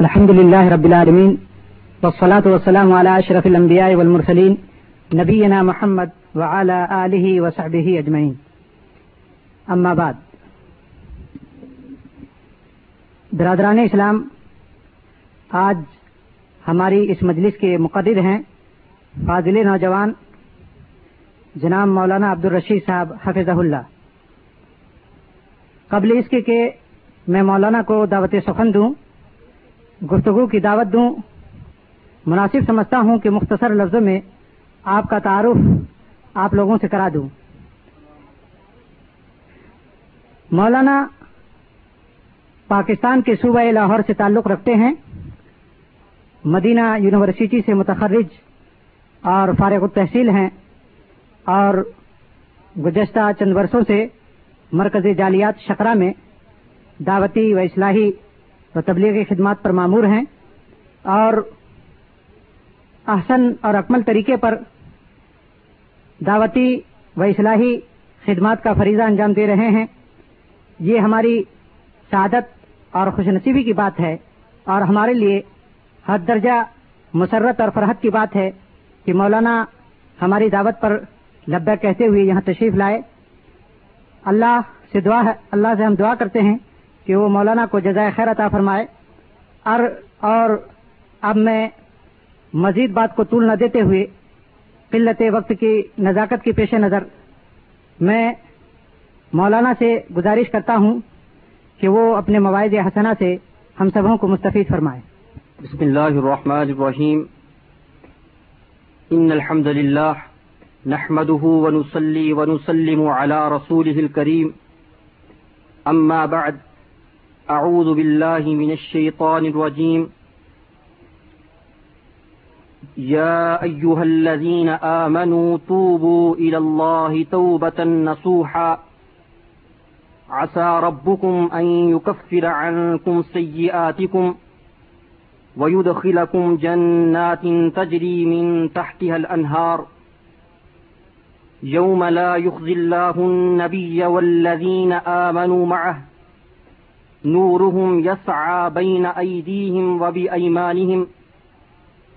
الحمد لله رب العالمين والصلاة والسلام على أشرف الأنبياء والمرسلين نبينا محمد وعلى آله وصحبه أجمعين. أما بعد. برادران اسلام، آج ہماری اس مجلس کے مقرر ہیں فاضل نوجوان جناب مولانا عبد الرشید صاحب حفظ اللہ۔ قبل اس کے کہ میں مولانا کو دعوت سخن دوں گفتگو کی دعوت دوں، مناسب سمجھتا ہوں کہ مختصر لفظوں میں آپ کا تعارف آپ لوگوں سے کرا دوں۔ مولانا پاکستان کے صوبہ لاہور سے تعلق رکھتے ہیں، مدینہ یونیورسٹی سے متخرج اور فارغ التحصیل ہیں اور گزشتہ چند برسوں سے مرکزی جالیات شکرا میں دعوتی و اصلاحی و تبلیغی خدمات پر معمور ہیں اور احسن اور اکمل طریقے پر دعوتی و اصلاحی خدمات کا فریضہ انجام دے رہے ہیں۔ یہ ہماری سعادت اور خوش نصیبی کی بات ہے اور ہمارے لیے حد درجہ مسرت اور فرحت کی بات ہے کہ مولانا ہماری دعوت پر لبہ کہتے ہوئے یہاں تشریف لائے۔ اللہ سے دعا ہے، اللہ سے ہم دعا کرتے ہیں۔ کہ وہ مولانا کو جزائے خیر عطا فرمائے۔ اور اور اب میں مزید بات کو طول نہ دیتے ہوئے قلت وقت کی نزاکت کے پیش نظر۔ میں مولانا سے گزارش کرتا ہوں کہ وہ اپنے مواعظ حسنہ سے ہم سبوں کو مستفید فرمائے۔ بسم اللہ الرحمن الرحیم۔ ان الحمد للہ نحمده ونصلي ونسلم على رسوله الكريم اما بعد اعوذ بالله من الشيطان الرجيم. يا ايها الذين امنوا توبوا الى الله توبه نصوحا. عسى ربكم ان يكفر عنكم سيئاتكم ويدخلكم جنات تجري من تحتها الانهار يوم لا يخزي الله النبي والذين آمنوا معه نورهم يسعى بين أيديهم وبأيمانهم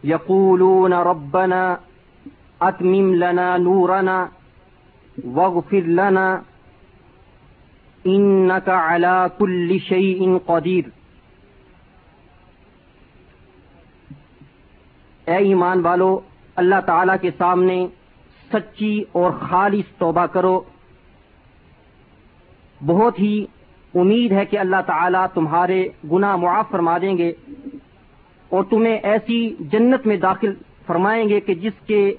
يقولون ربنا أتمم لنا نورنا واغفر لنا إنك على كل شيء قدير اے ایمان والو، اللہ تعالی کے سامنے سچی اور خالص توبہ کرو۔ بہت ہی امید ہے کہ اللہ تعالیٰ تمہارے گناہ معاف فرما دیں گے اور تمہیں ایسی جنت میں داخل فرمائیں گے کہ جس کے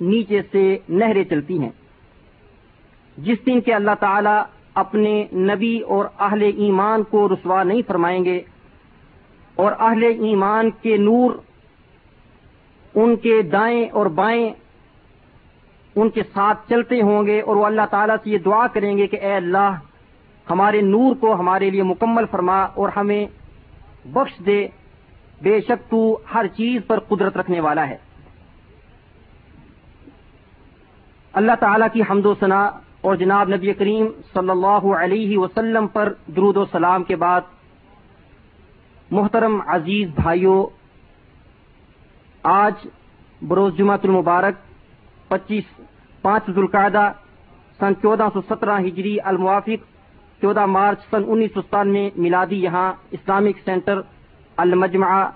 نیچے سے نہریں چلتی ہیں۔ جس دن کے اللہ تعالیٰ اپنے نبی اور اہل ایمان کو رسوا نہیں فرمائیں گے اور اہل ایمان کے نور ان کے دائیں اور بائیں ان کے ساتھ چلتے ہوں گے اور وہ اللہ تعالیٰ سے یہ دعا کریں گے کہ اے اللہ ہمارے نور کو ہمارے لیے مکمل فرما اور ہمیں بخش دے۔ بے شک تو ہر چیز پر قدرت رکھنے والا ہے۔ اللہ تعالیٰ کی حمد و ثناء اور جناب نبی کریم صلی اللہ علیہ وسلم پر درود و سلام کے بعد محترم عزیز بھائیوں آج بروز جمعۃ المبارک، پچیس پانچ ذوالقاعدہ سن چودہ سو سترہ ہجری الموافق چودہ مارچ سن انیس سو ستانوے میلادی یہاں اسلامک سینٹر المجمع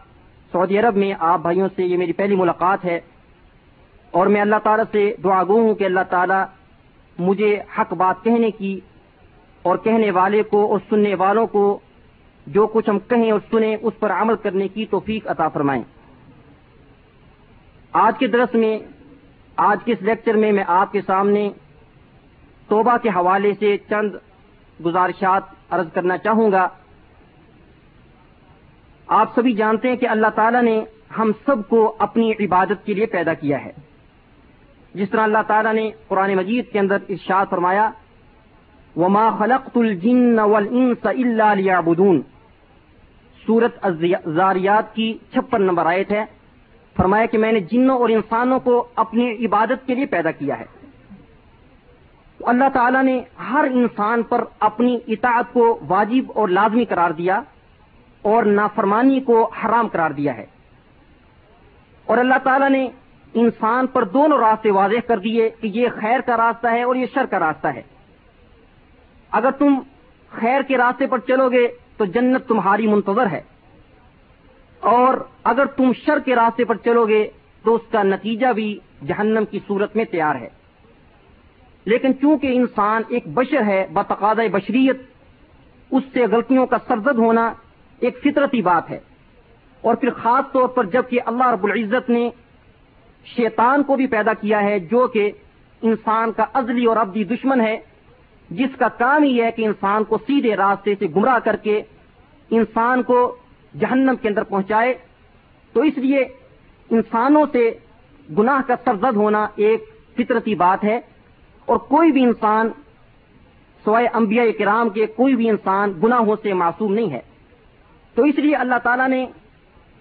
سعودی عرب میں آپ بھائیوں سے یہ میری پہلی ملاقات ہے اور میں اللہ تعالیٰ سے دعا گو ہوں کہ اللہ تعالیٰ مجھے حق بات کہنے کی اور کہنے والے کو اور سننے والوں کو جو کچھ ہم کہیں اور سنیں اس پر عمل کرنے کی توفیق عطا فرمائیں۔ آج کے درس میں، آج کے اس لیکچر میں میں آپ کے سامنے توبہ کے حوالے سے چند گزارشات عرض کرنا چاہوں گا۔ آپ سبھی جانتے ہیں کہ اللہ تعالیٰ نے ہم سب کو اپنی عبادت کے لیے پیدا کیا ہے۔ جس طرح اللہ تعالیٰ نے قرآن مجید کے اندر ارشاد فرمایا، وما خلقت الجن والانس الا ليعبدون۔ سورت الزاریات کی چھپن نمبر آیت ہے۔ فرمایا کہ میں نے جنوں اور انسانوں کو اپنی عبادت کے لیے پیدا کیا ہے۔ اللہ تعالیٰ نے ہر انسان پر اپنی اطاعت کو واجب اور لازمی قرار دیا اور نافرمانی کو حرام قرار دیا ہے۔ اور اللہ تعالیٰ نے انسان پر دونوں راستے واضح کر دیے کہ یہ خیر کا راستہ ہے اور یہ شر کا راستہ ہے۔ اگر تم خیر کے راستے پر چلو گے تو جنت تمہاری منتظر ہے۔ اور اگر تم شر کے راستے پر چلو گے تو اس کا نتیجہ بھی جہنم کی صورت میں تیار ہے۔ لیکن چونکہ انسان ایک بشر ہے بتقاض بشریت، اس سے غلطیوں کا سرزد ہونا ایک فطرتی بات ہے۔ اور پھر خاص طور پر جبکہ اللہ رب العزت نے شیطان کو بھی پیدا کیا ہے، جو کہ انسان کا ازلی اور ابدی دشمن ہے، جس کا کام ہی ہے کہ انسان کو سیدھے راستے سے گمراہ کر کے انسان کو جہنم کے اندر پہنچائے۔ تو اس لیے انسانوں سے گناہ کا سرزد ہونا ایک فطرتی بات ہے۔ اور کوئی بھی انسان سوائے انبیاء کرام کے کوئی بھی انسان گناہوں سے معصوم نہیں ہے۔ تو اس لیے اللہ تعالیٰ نے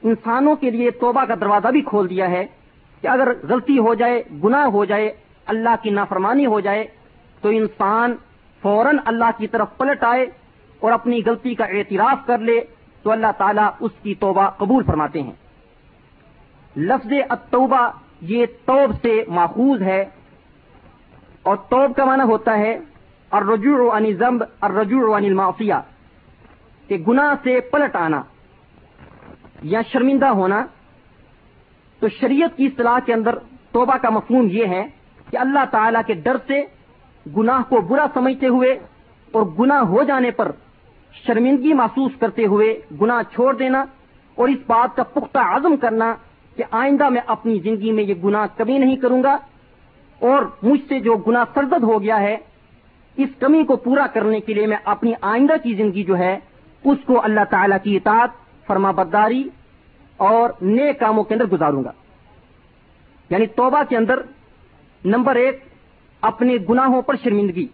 انسانوں کے لیے توبہ کا دروازہ بھی کھول دیا ہے کہ اگر غلطی ہو جائے، گناہ ہو جائے، اللہ کی نافرمانی ہو جائے، تو انسان فوراً اللہ کی طرف پلٹ آئے اور اپنی غلطی کا اعتراف کر لے، تو اللہ تعالیٰ اس کی توبہ قبول فرماتے ہیں۔ لفظ التوبہ یہ توب سے ماخوذ ہے۔ اور توب کا معنی ہوتا ہے اور الرجوع عن ضمب الرجوع عن المعصیہ، کہ گناہ سے پلٹ آنا یا شرمندہ ہونا۔ تو شریعت کی اصطلاح کے اندر توبہ کا مفہوم یہ ہے کہ اللہ تعالی کے ڈر سے گناہ کو برا سمجھتے ہوئے اور گناہ ہو جانے پر شرمندگی محسوس کرتے ہوئے گناہ چھوڑ دینا اور اس بات کا پختہ عزم کرنا کہ آئندہ میں اپنی زندگی میں یہ گناہ کبھی نہیں کروں گا۔ اور مجھ سے جو گناہ سرزد ہو گیا ہے، اس کمی کو پورا کرنے کے لیے میں اپنی آئندہ کی زندگی جو ہے، اس کو اللہ تعالی کی اطاعت، فرما برداری اور نئے کاموں کے اندر گزاروں گا۔ یعنی توبہ کے اندر نمبر ایک، اپنے گناہوں پر شرمندگی۔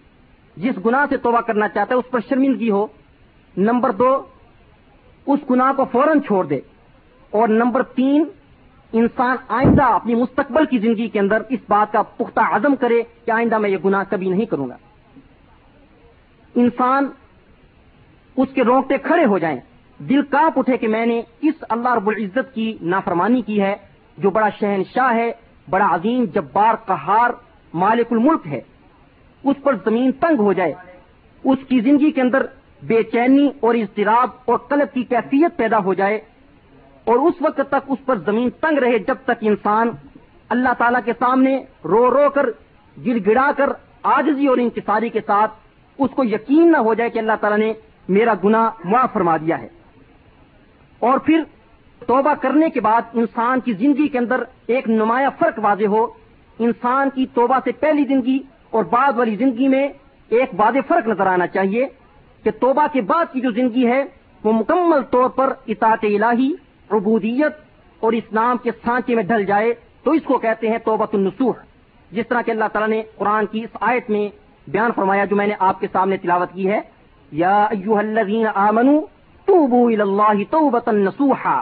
جس گناہ سے توبہ کرنا چاہتا ہے، اس پر شرمندگی ہو۔ نمبر دو، اس گناہ کو فوراً چھوڑ دے۔ اور نمبر تین انسان آئندہ اپنی مستقبل کی زندگی کے اندر اس بات کا پختہ عزم کرے کہ آئندہ میں یہ گناہ کبھی نہیں کروں گا۔ انسان اس کے رونگٹے کھڑے ہو جائیں۔ دل کاپ اٹھے کہ میں نے اس اللہ رب العزت کی نافرمانی کی ہے، جو بڑا شہنشاہ ہے، بڑا عظیم جبار قہار مالک الملک ہے۔ اس پر زمین تنگ ہو جائے۔ اس کی زندگی کے اندر بے چینی اور اضطراب اور قلب کی کیفیت پیدا ہو جائے۔ اور اس وقت تک اس پر زمین تنگ رہے جب تک انسان اللہ تعالی کے سامنے رو رو کر گر گڑا کر آجزی اور انکساری کے ساتھ اس کو یقین نہ ہو جائے کہ اللہ تعالیٰ نے میرا گنا معاف فرما دیا ہے۔ اور پھر توبہ کرنے کے بعد انسان کی زندگی کے اندر ایک نمایاں فرق واضح ہو۔ انسان کی توبہ سے پہلی زندگی اور بعد والی زندگی میں ایک واضح فرق نظر آنا چاہیے کہ توبہ کے بعد کی جو زندگی ہے وہ مکمل طور پر اطاعت الہی عبودیت اور اسلام کے سانچے میں ڈھل جائے تو اس کو کہتے ہیں توبت النسوح جس طرح کہ اللہ تعالیٰ نے قرآن کی اس آیت میں بیان فرمایا جو میں نے آپ کے سامنے تلاوت کی ہے، یا ایوہ الذین آمنوا توبوا اللہ توبتا نسوحا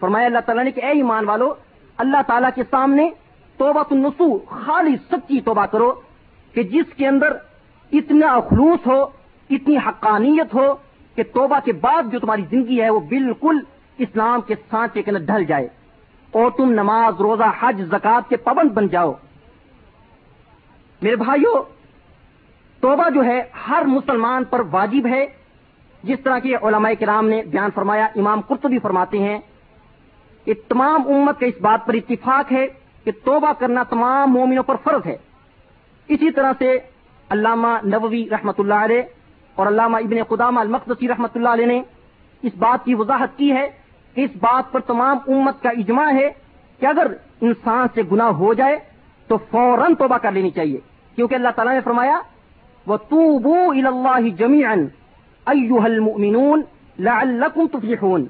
فرمایا اللہ تعالیٰ نے کہ اے ایمان والو، اللہ تعالیٰ کے سامنے توبت النسوح خالی سچی توبہ کرو کہ جس کے اندر اتنا اخلوص ہو، اتنی حقانیت ہو کہ توبہ کے بعد جو تمہاری زندگی ہے وہ بالکل اسلام کے سانچے کے اندر ڈھل جائے اور تم نماز، روزہ، حج زکات کے پابند بن جاؤ۔ میرے بھائیوں توبہ جو ہے ہر مسلمان پر واجب ہے۔ جس طرح کے علماء کرام نے بیان فرمایا، امام قرطبی فرماتے ہیں کہ تمام امت کا اس بات پر اتفاق ہے کہ توبہ کرنا تمام مومنوں پر فرض ہے۔ اسی طرح سے علامہ نبوی رحمۃ اللہ علیہ اور علامہ ابن قدامہ المقدسی رحمۃ اللہ علیہ نے اس بات کی وضاحت کی ہے اس بات پر تمام امت کا اجماع ہے کہ اگر انسان سے گناہ ہو جائے تو فوراً توبہ کر لینی چاہیے۔ کیونکہ اللہ تعالیٰ نے فرمایا وہ تو اللہ جمیان المؤمنون لعلکم تفلحون۔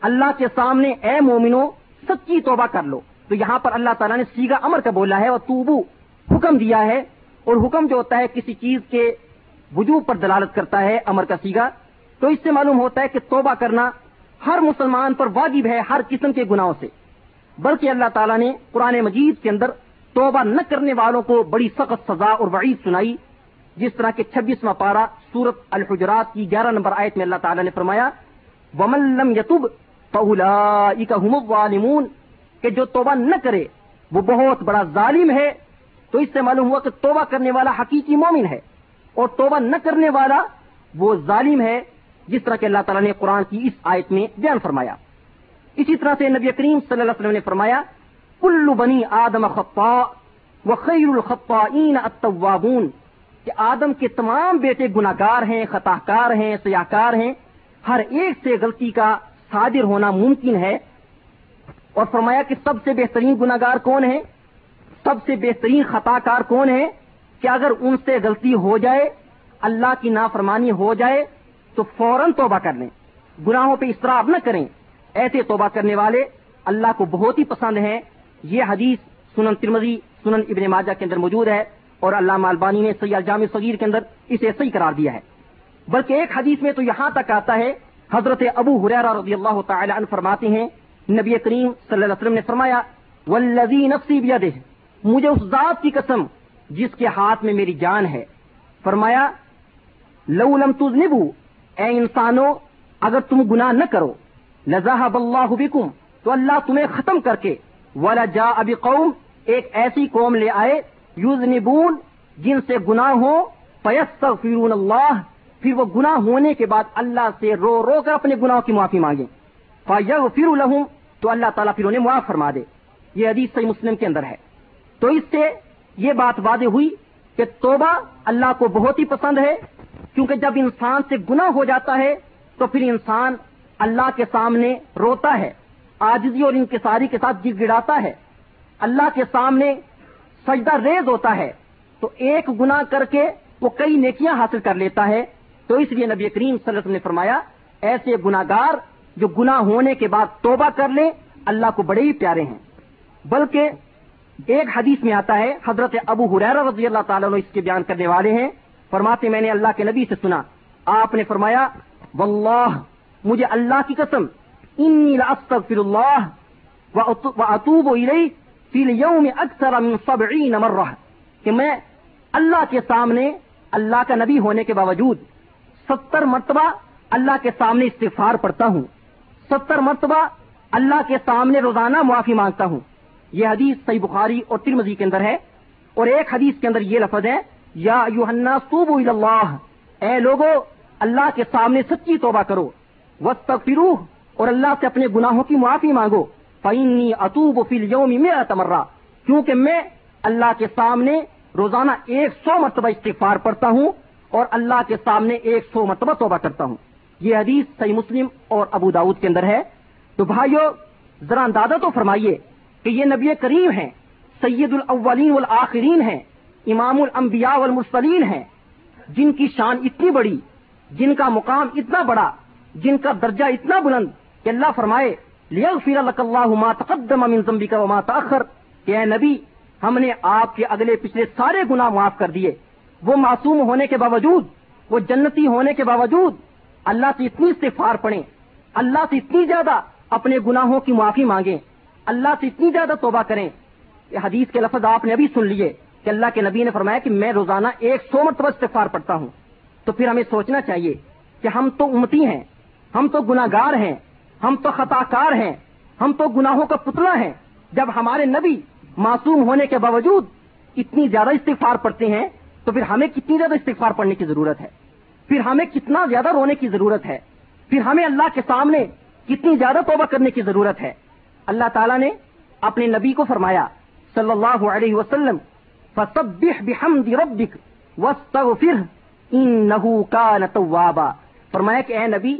اللہ کے سامنے اے مومنو، سچی توبہ کر لو۔ تو یہاں پر اللہ تعالیٰ نے سیگا امر کا بولا ہے اور توبو حکم دیا ہے، اور حکم جو ہوتا ہے، کسی چیز کے وجوب پر دلالت کرتا ہے امر کا سیگا۔ تو اس سے معلوم ہوتا ہے کہ توبہ کرنا ہر مسلمان پر واجب ہے ہر قسم کے گناہوں سے۔ بلکہ اللہ تعالیٰ نے قرآن مجید کے اندر توبہ نہ کرنے والوں کو بڑی سخت سزا اور وعید سنائی، جس طرح کے چھبیسواں پارا سورت الحجرات کی گیارہ نمبر آیت میں اللہ تعالیٰ نے فرمایا وملم یتب الظالمون۔ کہ جو توبہ نہ کرے، وہ بہت بڑا ظالم ہے۔ تو اس سے معلوم ہوا کہ توبہ کرنے والا حقیقی مومن ہے۔ اور توبہ نہ کرنے والا وہ ظالم ہے جس طرح کہ اللہ تعالیٰ نے قرآن کی اس آیت میں بیان فرمایا۔ اسی طرح سے نبی کریم صلی اللہ علیہ وسلم نے فرمایا، کلو بنی آدم خپا و خیر الخپا التوابون کہ آدم کے تمام بیٹے گناگار ہیں خطا کار ہیں سیاہ کار ہیں، ہر ایک سے غلطی کا صادر ہونا ممکن ہے۔ اور فرمایا کہ سب سے بہترین گناگار کون ہے سب سے بہترین خطا کار کون ہے کہ اگر ان سے غلطی ہو جائے، اللہ کی نافرمانی ہو جائے تو فوراً توبہ کر لیں۔ گناہوں پہ اسراف نہ کریں۔ ایسے توبہ کرنے والے اللہ کو بہت ہی پسند ہیں۔ یہ حدیث سنن ترمزی سنن ابن ماجہ کے اندر موجود ہے اور علامہ البانی نے سید جامع صغیر کے اندر اسے صحیح قرار دیا ہے۔ بلکہ ایک حدیث میں تو یہاں تک آتا ہے، حضرت ابو حریرہ رضی اللہ تعالی عنہ فرماتے ہیں، نبی کریم صلی اللہ علیہ وسلم نے فرمایا، والذی نفسی بیدہ، مجھے اس ذات کی قسم جس کے ہاتھ میں میری جان ہے۔ فرمایا، لو لم تذنبو اے انسانوں اگر تم گناہ نہ کرو، لذہب اللہ بکم، تو اللہ تمہیں ختم کر کے ولا جا ابھی قوم ایک ایسی قوم لے آئے یوز نبون جن سے گناہ ہو پیس فرون اللہ، پھر وہ گناہ ہونے کے بعد اللہ سے رو رو کر اپنے گناہوں کی معافی مانگے فیغ فر الحم تو اللہ تعالیٰ پھر انہیں معاف فرما دے۔ یہ حدیث صحیح مسلم کے اندر ہے۔ تو اس سے یہ بات واضح ہوئی کہ توبہ اللہ کو بہت ہی پسند ہے کیونکہ جب انسان سے گناہ ہو جاتا ہے تو پھر انسان اللہ کے سامنے روتا ہے آجزی اور انکساری کے ساتھ جی گڑاتا ہے۔ اللہ کے سامنے سجدہ ریز ہوتا ہے، تو ایک گنا کر کے وہ کئی نیکیاں حاصل کر لیتا ہے۔ تو اس لیے نبی کریم صلی اللہ علیہ وسلم نے فرمایا، ایسے گناگار جو گنا ہونے کے بعد توبہ کر لیں، اللہ کو بڑے ہی پیارے ہیں۔ بلکہ ایک حدیث میں آتا ہے، حضرت ابو حریر رضی اللہ تعالیٰ اس کے بیان کرنے والے ہیں۔ فرماتے میں نے اللہ کے نبی سے سنا۔ آپ نے فرمایا، واللہ، مجھے اللہ کی قسم، انی لاستغفر اللہ واتوب الیہ فی اليوم اکثر من سبعین مرہ۔ کہ میں اللہ کے سامنے، اللہ کا نبی ہونے کے باوجود ستر مرتبہ اللہ کے سامنے استغفار پڑھتا ہوں۔ ستر مرتبہ اللہ کے سامنے روزانہ معافی مانگتا ہوں۔ یہ حدیث صحیح بخاری اور ترمزی کے اندر ہے اور ایک حدیث کے اندر یہ لفظ ہے یا یوحنا صوب اللہ۔ اے لوگو، اللہ کے سامنے سچی توبہ کرو۔ وسط اور اللہ سے اپنے گناہوں کی معافی مانگو۔ فینی اطوب فل یومی میرا تمرہ کیونکہ میں اللہ کے سامنے روزانہ ایک سو مرتبہ استغفار پڑھتا ہوں، اور اللہ کے سامنے ایک سو مرتبہ توبہ کرتا ہوں۔ یہ حدیث صحیح مسلم اور ابو داود کے اندر ہے۔ تو بھائیو، ذرا اندازہ تو فرمائیے کہ یہ نبی کریم ہیں، سید الاولین والآخرین ہیں۔ امام الانبیاء والمرسلین ہیں، جن کی شان اتنی بڑی، جن کا مقام اتنا بڑا، جن کا درجہ اتنا بلند کہ اللہ فرمائے ما تقدم من ذنبك وما تاخر کہ اے نبی، ہم نے آپ کے اگلے پچھلے سارے گناہ معاف کر دیے۔ وہ معصوم ہونے کے باوجود، وہ جنتی ہونے کے باوجود اللہ سے اتنی استغفار پڑھیں، اللہ سے اتنی زیادہ اپنے گناہوں کی معافی مانگیں، اللہ سے اتنی زیادہ توبہ کریں۔ یہ حدیث کے لفظ آپ نے ابھی سن لیے۔ کہ اللہ کے نبی نے فرمایا کہ میں روزانہ ایک سو مرتبہ استغفار پڑھتا ہوں۔ تو پھر ہمیں سوچنا چاہیے کہ ہم تو امتی ہیں، ہم تو گناگار ہیں، ہم تو خطا کار ہیں، ہم تو گناہوں کا پتلا ہیں۔ جب ہمارے نبی معصوم ہونے کے باوجود اتنی زیادہ استغفار پڑھتے ہیں، تو پھر ہمیں کتنی زیادہ استغفار پڑھنے کی ضرورت ہے؟ پھر ہمیں کتنا زیادہ رونے کی ضرورت ہے؟ پھر ہمیں اللہ کے سامنے کتنی زیادہ توبہ کرنے کی ضرورت ہے؟ اللہ تعالیٰ نے اپنے نبی کو فرمایا، صلی اللہ علیہ وسلم فسبح بحمد ربک واستغفر انہو کان توابا۔ فرمایا کہ اے نبی،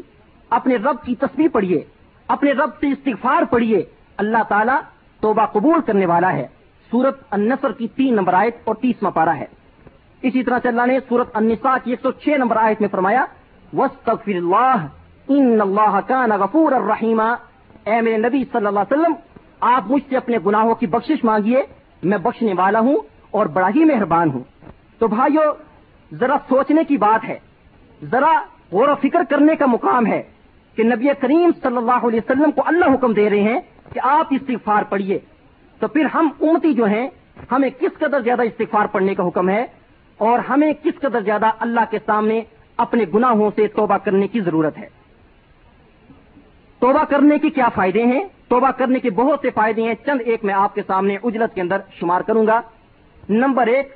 اپنے رب کی تصویر پڑھیے، اپنے رب سے استغفار پڑھیے۔ اللہ تعالیٰ توبہ قبول کرنے والا ہے۔ سورت النصر کی تین نمبر آیت اور تیسواں پارا ہے۔ اسی طرح سے اللہ نے سورت النساء کی ایک سو چھ نمبر آیت میں فرمایا وسطر اللہ ان اللہ کا غفور الرحیمہ اے میرے نبی صلی اللہ علیہ وسلم، آپ مجھ سے اپنے گناہوں کی بخشش مانگیے، میں بخشنے والا ہوں۔ اور بڑا ہی مہربان ہوں۔ تو بھائیو، ذرا سوچنے کی بات ہے۔ ذرا غور و فکر کرنے کا مقام ہے کہ نبی کریم صلی اللہ علیہ وسلم کو اللہ حکم دے رہے ہیں کہ آپ استغفار پڑھیے۔ تو پھر ہم امتی جو ہیں، ہمیں کس قدر زیادہ استغفار پڑھنے کا حکم ہے؟ اور ہمیں کس قدر زیادہ اللہ کے سامنے اپنے گناہوں سے توبہ کرنے کی ضرورت ہے؟ توبہ کرنے کے کیا فائدے ہیں؟ توبہ کرنے کے بہت سے فائدے ہیں۔ چند ایک میں آپ کے سامنے اجلت کے اندر شمار کروں گا۔ نمبر ایک،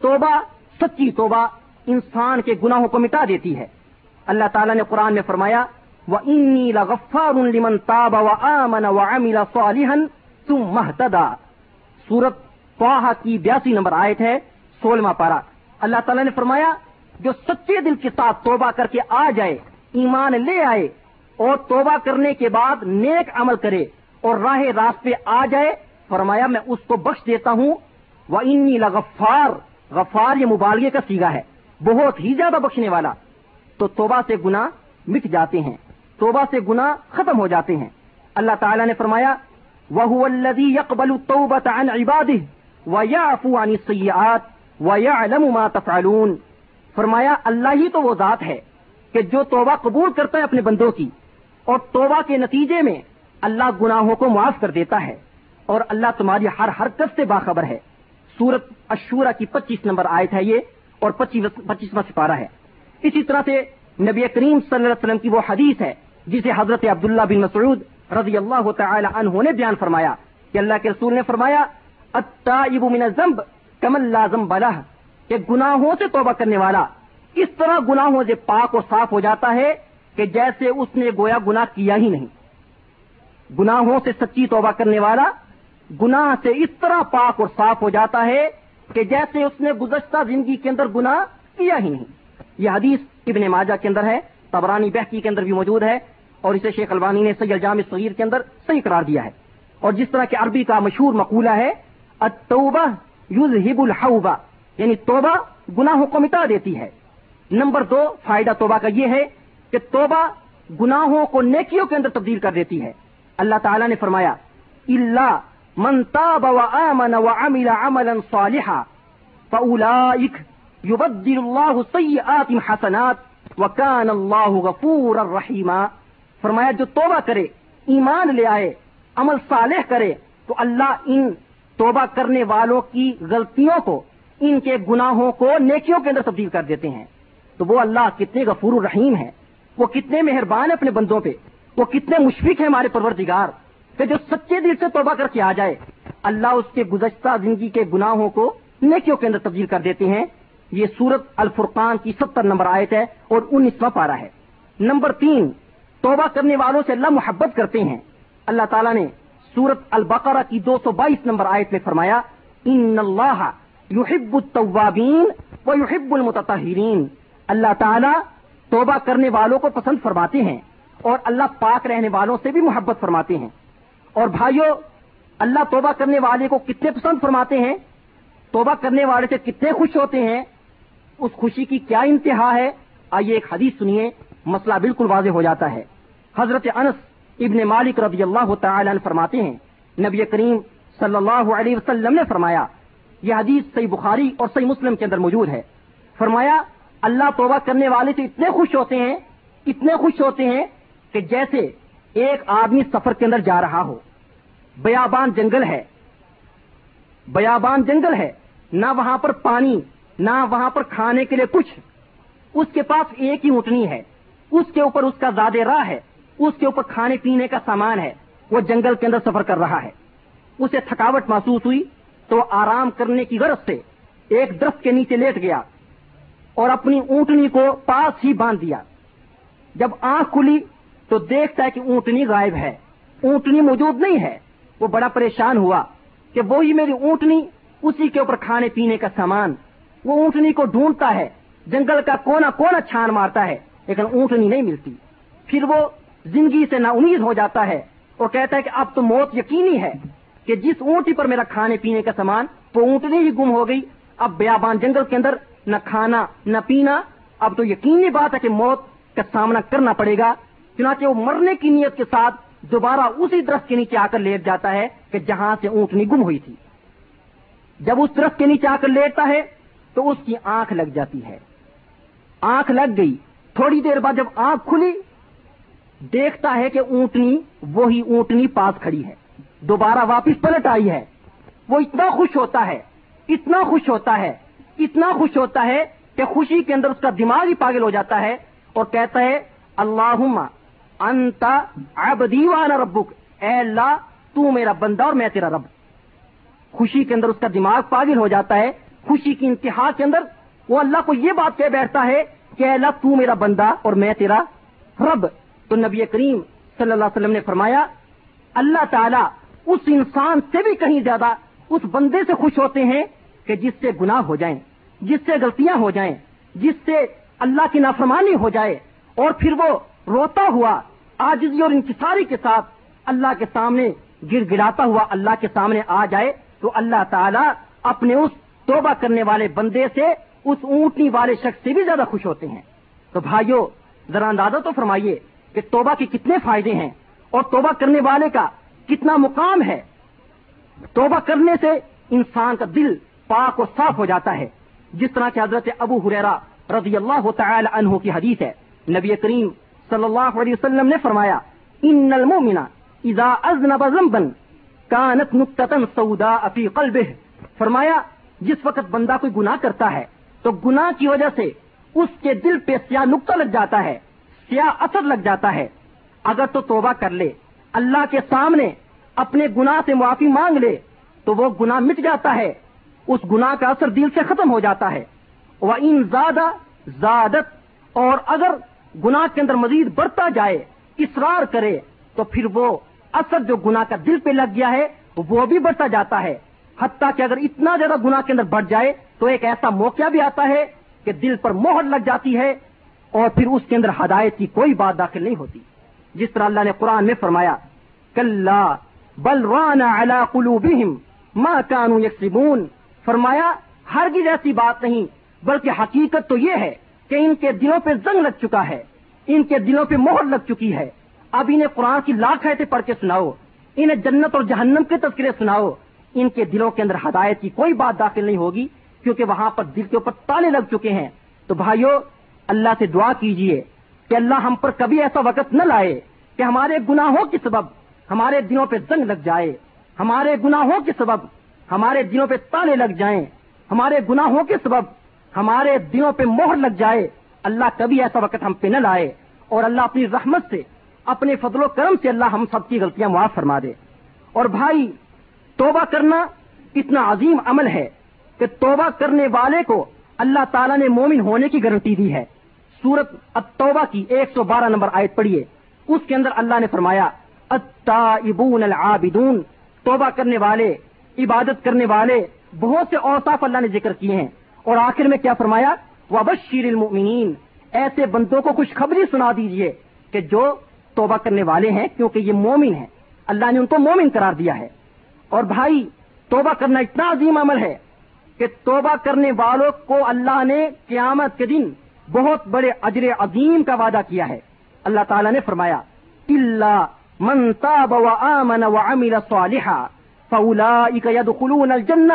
توبہ، سچی توبہ انسان کے گناہوں کو مٹا دیتی ہے۔ اللہ تعالیٰ نے قرآن میں فرمایا وہ انی لغفار لمن تاب و آمن و املا صالحن تم محتدا سورت فاہ کی بیاسی نمبر آئے تھے سولہواں پارا اللہ تعالیٰ نے فرمایا، جو سچے دل کے ساتھ توبہ کر کے آ جائے، ایمان لے آئے اور توبہ کرنے کے بعد نیک عمل کرے اور راہ راستے آ جائے، فرمایا، میں اس کو بخش دیتا ہوں۔ وہ انی لغفار غفار یہ مبالغے کا سیگا ہے۔ بہت ہی زیادہ بخشنے والا۔ تو توبہ سے گنا مٹ جاتے ہیں۔ توبہ سے گنا ختم ہو جاتے ہیں۔ اللہ تعالیٰ نے فرمایا وہ الدی یقبل عن عباده ويعفو عن السيئات ويعلم ما تفعلون۔ فرمایا، اللہ ہی تو وہ ذات ہے کہ جو توبہ قبول کرتا ہے اپنے بندوں کی۔ اور توبہ کے نتیجے میں اللہ گناہوں کو معاف کر دیتا ہے۔ اور اللہ تمہاری ہر حرکت سے باخبر ہے۔ سورت اشورا کی پچیس نمبر آیت ہے یہ اور پچیسواں سپارہ ہے۔ اسی طرح سے نبی کریم صلی اللہ علیہ وسلم کی وہ حدیث ہے جسے حضرت عبداللہ بن مسعود رضی اللہ تعالی عنہ نے بیان فرمایا کہ اللہ کے رسول نے فرمایا من الذنب کمل لازم بلہ کہ گناہوں سے توبہ کرنے والا اس طرح گناہوں سے پاک اور صاف ہو جاتا ہے کہ جیسے اس نے گویا گناہ کیا ہی نہیں۔ گناہوں سے سچی توبہ کرنے والا گناہ سے اس طرح پاک اور صاف ہو جاتا ہے کہ جیسے اس نے گزشتہ زندگی کے اندر گناہ کیا ہی نہیں۔ یہ حدیث ابن ماجہ کے اندر ہے تبرانی بہتی کے اندر بھی موجود ہے اور اسے شیخ البانی نے سید جامع صغیر کے اندر صحیح قرار دیا ہے۔ اور جس طرح کہ عربی کا مشہور مقولہ ہے، التوبہ یوزہب الحوبہ یعنی توبہ گناہوں کو مٹا دیتی ہے۔ نمبر دو فائدہ توبہ کا یہ ہے کہ توبہ گناہوں کو نیکیوں کے اندر تبدیل کر دیتی ہے۔ اللہ تعالیٰ نے فرمایا اللہ من تاب وآمن وعمل عملا صالحا فأولئك يبدل الله سيئات حسنات وكان الله غفورا رحيما فرمایا، جو توبہ کرے، ایمان لے آئے، عمل صالح کرے، تو اللہ ان توبہ کرنے والوں کی غلطیوں کو، ان کے گناہوں کو نیکیوں کے اندر تبدیل کر دیتے ہیں۔ تو وہ اللہ کتنے غفور الرحیم ہے وہ کتنے مہربان ہیں اپنے بندوں پہ، وہ کتنے مشفق ہیں ہمارے پروردگار۔ کہ جو سچے دل سے توبہ کر کے آ جائے، اللہ اس کے گزشتہ زندگی کے گناہوں کو نیکیوں کے اندر تبدیل کر دیتے ہیں۔ یہ سورت الفرقان کی ستر نمبر آیت ہے اور انیسواں پارا ہے۔ نمبر تین، توبہ کرنے والوں سے اللہ محبت کرتے ہیں۔ اللہ تعالیٰ نے سورت البقرہ کی دو سو بائیس نمبر آیت میں فرمایا، ان اللہ یحب التوابین و یحب المتطہرین۔ اللہ تعالیٰ توبہ کرنے والوں کو پسند فرماتے ہیں اور اللہ پاک رہنے والوں سے بھی محبت فرماتے ہیں۔ اور بھائیوں اللہ توبہ کرنے والے کو کتنے پسند فرماتے ہیں؟ توبہ کرنے والے سے کتنے خوش ہوتے ہیں؟ اس خوشی کی کیا انتہا ہے؟ آئیے ایک حدیث سنیے، مسئلہ بالکل واضح ہو جاتا ہے۔ حضرت انس ابن مالک رضی اللہ تعالی عنہ فرماتے ہیں، نبی کریم صلی اللہ علیہ وسلم نے فرمایا، یہ حدیث صحیح بخاری اور صحیح مسلم کے اندر موجود ہے۔ فرمایا، اللہ توبہ کرنے والے سے اتنے خوش ہوتے ہیں، اتنے خوش ہوتے ہیں کہ جیسے ایک آدمی سفر کے اندر جا رہا ہو۔ بیابان جنگل ہے۔ بیابان جنگل ہے۔ نہ وہاں پر پانی، نہ وہاں پر کھانے کے لیے کچھ۔ اس کے پاس ایک ہی اونٹنی ہے۔ اس کے اوپر اس کا زیادہ راہ ہے۔ اس کے اوپر کھانے پینے کا سامان ہے۔ وہ جنگل کے اندر سفر کر رہا ہے۔ اسے تھکاوٹ محسوس ہوئی تو آرام کرنے کی غرض سے ایک درخت کے نیچے لیٹ گیا اور اپنی اونٹنی کو پاس ہی باندھ دیا۔ جب آنکھ کھلی تو دیکھتا ہے کہ اونٹنی غائب ہے۔ اونٹنی موجود نہیں ہے۔ وہ بڑا پریشان ہوا کہ وہی میری اونٹنی اسی کے اوپر کھانے پینے کا سامان، وہ اونٹنی کو ڈھونڈتا ہے۔ جنگل کا کونا کونا چھان مارتا ہے، لیکن اونٹنی نہیں ملتی۔ پھر وہ زندگی سے نا امید ہو جاتا ہے اور کہتا ہے کہ اب تو موت یقینی ہے کہ جس اونٹی پر میرا کھانے پینے کا سامان، وہ اونٹنی ہی گم ہو گئی۔ اب بیابان جنگل کے اندر نہ کھانا، نہ پینا۔ اب تو یقینی بات ہے کہ موت کا سامنا کرنا پڑے گا۔ چنانچہ وہ مرنے کی نیت کے ساتھ دوبارہ اسی درخت کے نیچے آ کر لیٹ جاتا ہے کہ جہاں سے اونٹنی گم ہوئی تھی۔ جب اس درخت کے نیچے آ کر لیٹتا ہے تو اس کی آنکھ لگ جاتی ہے۔ آنکھ لگ گئی۔ تھوڑی دیر بعد جب آنکھ کھلی، دیکھتا ہے کہ اونٹنی، وہی اونٹنی پاس کھڑی ہے۔ دوبارہ واپس پلٹ آئی ہے۔ وہ اتنا خوش ہوتا ہے، اتنا خوش ہوتا ہے، اتنا خوش ہوتا ہے کہ خوشی کے اندر اس کا دماغ ہی پاگل ہو جاتا ہے اور کہتا ہے اللہ انت عبدی وانا ربک۔ اے اللہ، تو میرا بندہ اور میں تیرا رب۔ خوشی کے اندر اس کا دماغ پاگل ہو جاتا ہے۔ خوشی کی انتہا کے اندر وہ اللہ کو یہ بات کہہ بیٹھتا ہے کہ اے اللہ، تو میرا بندہ اور میں تیرا رب۔ تو نبی کریم صلی اللہ علیہ وسلم نے فرمایا، اللہ تعالیٰ اس انسان سے بھی کہیں زیادہ اس بندے سے خوش ہوتے ہیں کہ جس سے گناہ ہو جائیں، جس سے غلطیاں ہو جائیں، جس سے اللہ کی نافرمانی ہو جائے اور پھر وہ روتا ہوا آجزی اور انکساری کے ساتھ اللہ کے سامنے گر گراتا ہوا اللہ کے سامنے آ جائے تو اللہ تعالیٰ اپنے اس توبہ کرنے والے بندے سے اس اونٹنی والے شخص سے بھی زیادہ خوش ہوتے ہیں۔ تو بھائیوں ذرا اندازہ تو فرمائیے کہ توبہ کے کتنے فائدے ہیں اور توبہ کرنے والے کا کتنا مقام ہے؟ توبہ کرنے سے انسان کا دل پاک اور صاف ہو جاتا ہے۔ جس طرح کہ حضرت ابو حریرا رضی اللہ تعالی عنہ کی حدیث ہے، نبی کریم صلی اللہ علیہ وسلم نے فرمایا، ان المومن اذا اذنب ذنبا كانت نقطه سوداء في قلبه. فرمایا، جس وقت بندہ کوئی گناہ کرتا ہے، تو گناہ کی وجہ سے اس کے دل پہ سیاہ نقطہ لگ جاتا ہے، سیاہ اثر لگ جاتا ہے۔ اگر تو توبہ کر لے، اللہ کے سامنے اپنے گناہ سے معافی مانگ لے، تو وہ گناہ مٹ جاتا ہے، اس گناہ کا اثر دل سے ختم ہو جاتا ہے۔ وہ ان زیادہ زیادت اور اگر گناہ کے اندر مزید بڑھتا جائے، اصرار کرے، تو پھر وہ اثر جو گناہ کا دل پہ لگ گیا ہے، وہ بھی بڑھتا جاتا ہے۔ حتیٰ کہ اگر اتنا زیادہ گناہ کے اندر بڑھ جائے، تو ایک ایسا موقع بھی آتا ہے کہ دل پر موہر لگ جاتی ہے اور پھر اس کے اندر ہدایت کی کوئی بات داخل نہیں ہوتی۔ جس طرح اللہ نے قرآن میں فرمایا کل بل رانا قلوبہم ما کانو یکسبون۔ فرمایا، ہرگز ایسی بات نہیں، بلکہ حقیقت تو یہ ہے کہ ان کے دلوں پہ زنگ لگ چکا ہے، ان کے دلوں پہ مہر لگ چکی ہے۔ اب انہیں قرآن کی لاکھ ایسے پڑھ کے سناؤ، انہیں جنت اور جہنم کے تذکرے سناؤ۔ ان کے دلوں کے اندر ہدایت کی کوئی بات داخل نہیں ہوگی، کیونکہ وہاں پر دل کے اوپر تالے لگ چکے ہیں۔ تو بھائیوں اللہ سے دعا کیجیے کہ اللہ ہم پر کبھی ایسا وقت نہ لائے کہ ہمارے گناہوں کے سبب ہمارے دلوں پہ زنگ لگ جائے۔ ہمارے گناہوں کے سبب ہمارے دلوں پہ تالے لگ جائیں۔ ہمارے گناہوں کے سبب ہمارے دلوں پہ مہر لگ جائے، اللہ کبھی ایسا وقت ہم پہ نہ لائے۔ اور اللہ اپنی رحمت سے، اپنے فضل و کرم سے اللہ ہم سب کی غلطیاں معاف فرما دے۔ اور بھائی، توبہ کرنا اتنا عظیم عمل ہے کہ توبہ کرنے والے کو اللہ تعالیٰ نے مومن ہونے کی گارنٹی دی ہے۔ سورت التوبہ کی ایک سو بارہ نمبر آیت پڑھیے۔ اس کے اندر اللہ نے فرمایا، التائبون العابدون، توبہ کرنے والے، عبادت کرنے والے، بہت سے اوصاف اللہ نے ذکر کیے ہیں۔ اور آخر میں کیا فرمایا؟ وبشر المؤمنین ایسے بندوں کو کچھ خبری سنا دیجیے کہ جو توبہ کرنے والے ہیں کیونکہ یہ مومن ہیں۔ اللہ نے ان کو مومن قرار دیا ہے۔ اور بھائی، توبہ کرنا اتنا عظیم عمل ہے کہ توبہ کرنے والوں کو اللہ نے قیامت کے دن بہت بڑے اجر عظیم کا وعدہ کیا ہے۔ اللہ تعالیٰ نے فرمایا اللہ من تاب وآمن وعمل صالحا فأولئك يدخلون الجنة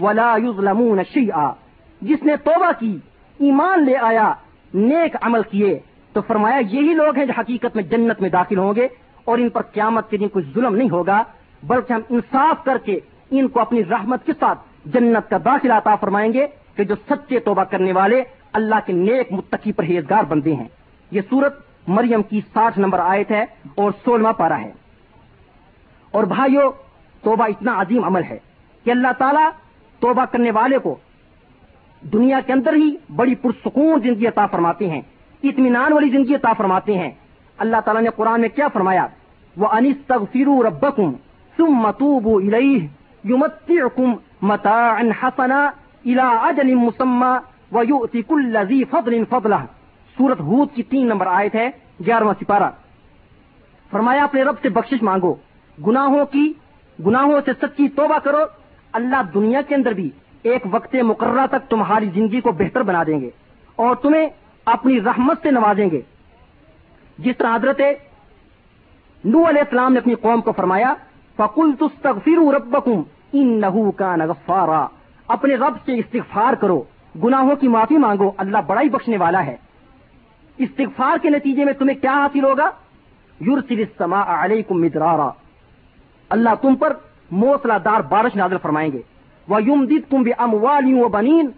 ولا يظلمون شيئا۔ جس نے توبہ کی، ایمان لے آیا، نیک عمل کیے، تو فرمایا یہی لوگ ہیں جو حقیقت میں جنت میں داخل ہوں گے اور ان پر قیامت کے دن کچھ ظلم نہیں ہوگا، بلکہ ہم انصاف کر کے ان کو اپنی رحمت کے ساتھ جنت کا داخلہ عطا فرمائیں گے کہ جو سچے توبہ کرنے والے اللہ کے نیک متقی پرہیزگار بندے ہیں۔ یہ سورت مریم کی ساٹھ نمبر آیت ہے اور سولہواں پارا ہے۔ اور بھائیوں توبہ اتنا عظیم عمل ہے کہ اللہ تعالیٰ توبہ کرنے والے کو دنیا کے اندر ہی بڑی پرسکون زندگی عطا فرماتے ہیں، اطمینان والی زندگی عطا فرماتے ہیں۔ اللہ تعالیٰ نے قرآن میں کیا فرمایا؟ وہ انس تب فرو ربکم تم متوب یمتعکم متاعا حسنا الى اجل مسمى ويؤتي كل ذي فضل فضله۔ سورت ہود کی تین نمبر آیت ہے، گیارہواں سپارہ۔ فرمایا، اپنے رب سے بخشش مانگو۔ گناہوں کی، گناہوں سے سچی توبہ کرو۔ اللہ دنیا کے اندر بھی ایک وقت مقررہ تک تمہاری زندگی کو بہتر بنا دیں گے اور تمہیں اپنی رحمت سے نوازیں گے۔ جس طرح حضرت نو علیہ السلام نے اپنی قوم کو فرمایا فکل تستغفر ربکم انہو کان غفارا۔ اپنے رب سے استغفار کرو، گناہوں کی معافی مانگو، اللہ بڑا ہی بخشنے والا ہے۔ استغفار کے نتیجے میں تمہیں کیا حاصل ہوگا؟ یورسل السماء علیکم مدرارا۔ اللہ تم پر موسلا دار بارش نازل فرمائیں گے۔ وَيُمْدِدْكُمْ بِأَمْوَالٍ وَبَنِينَ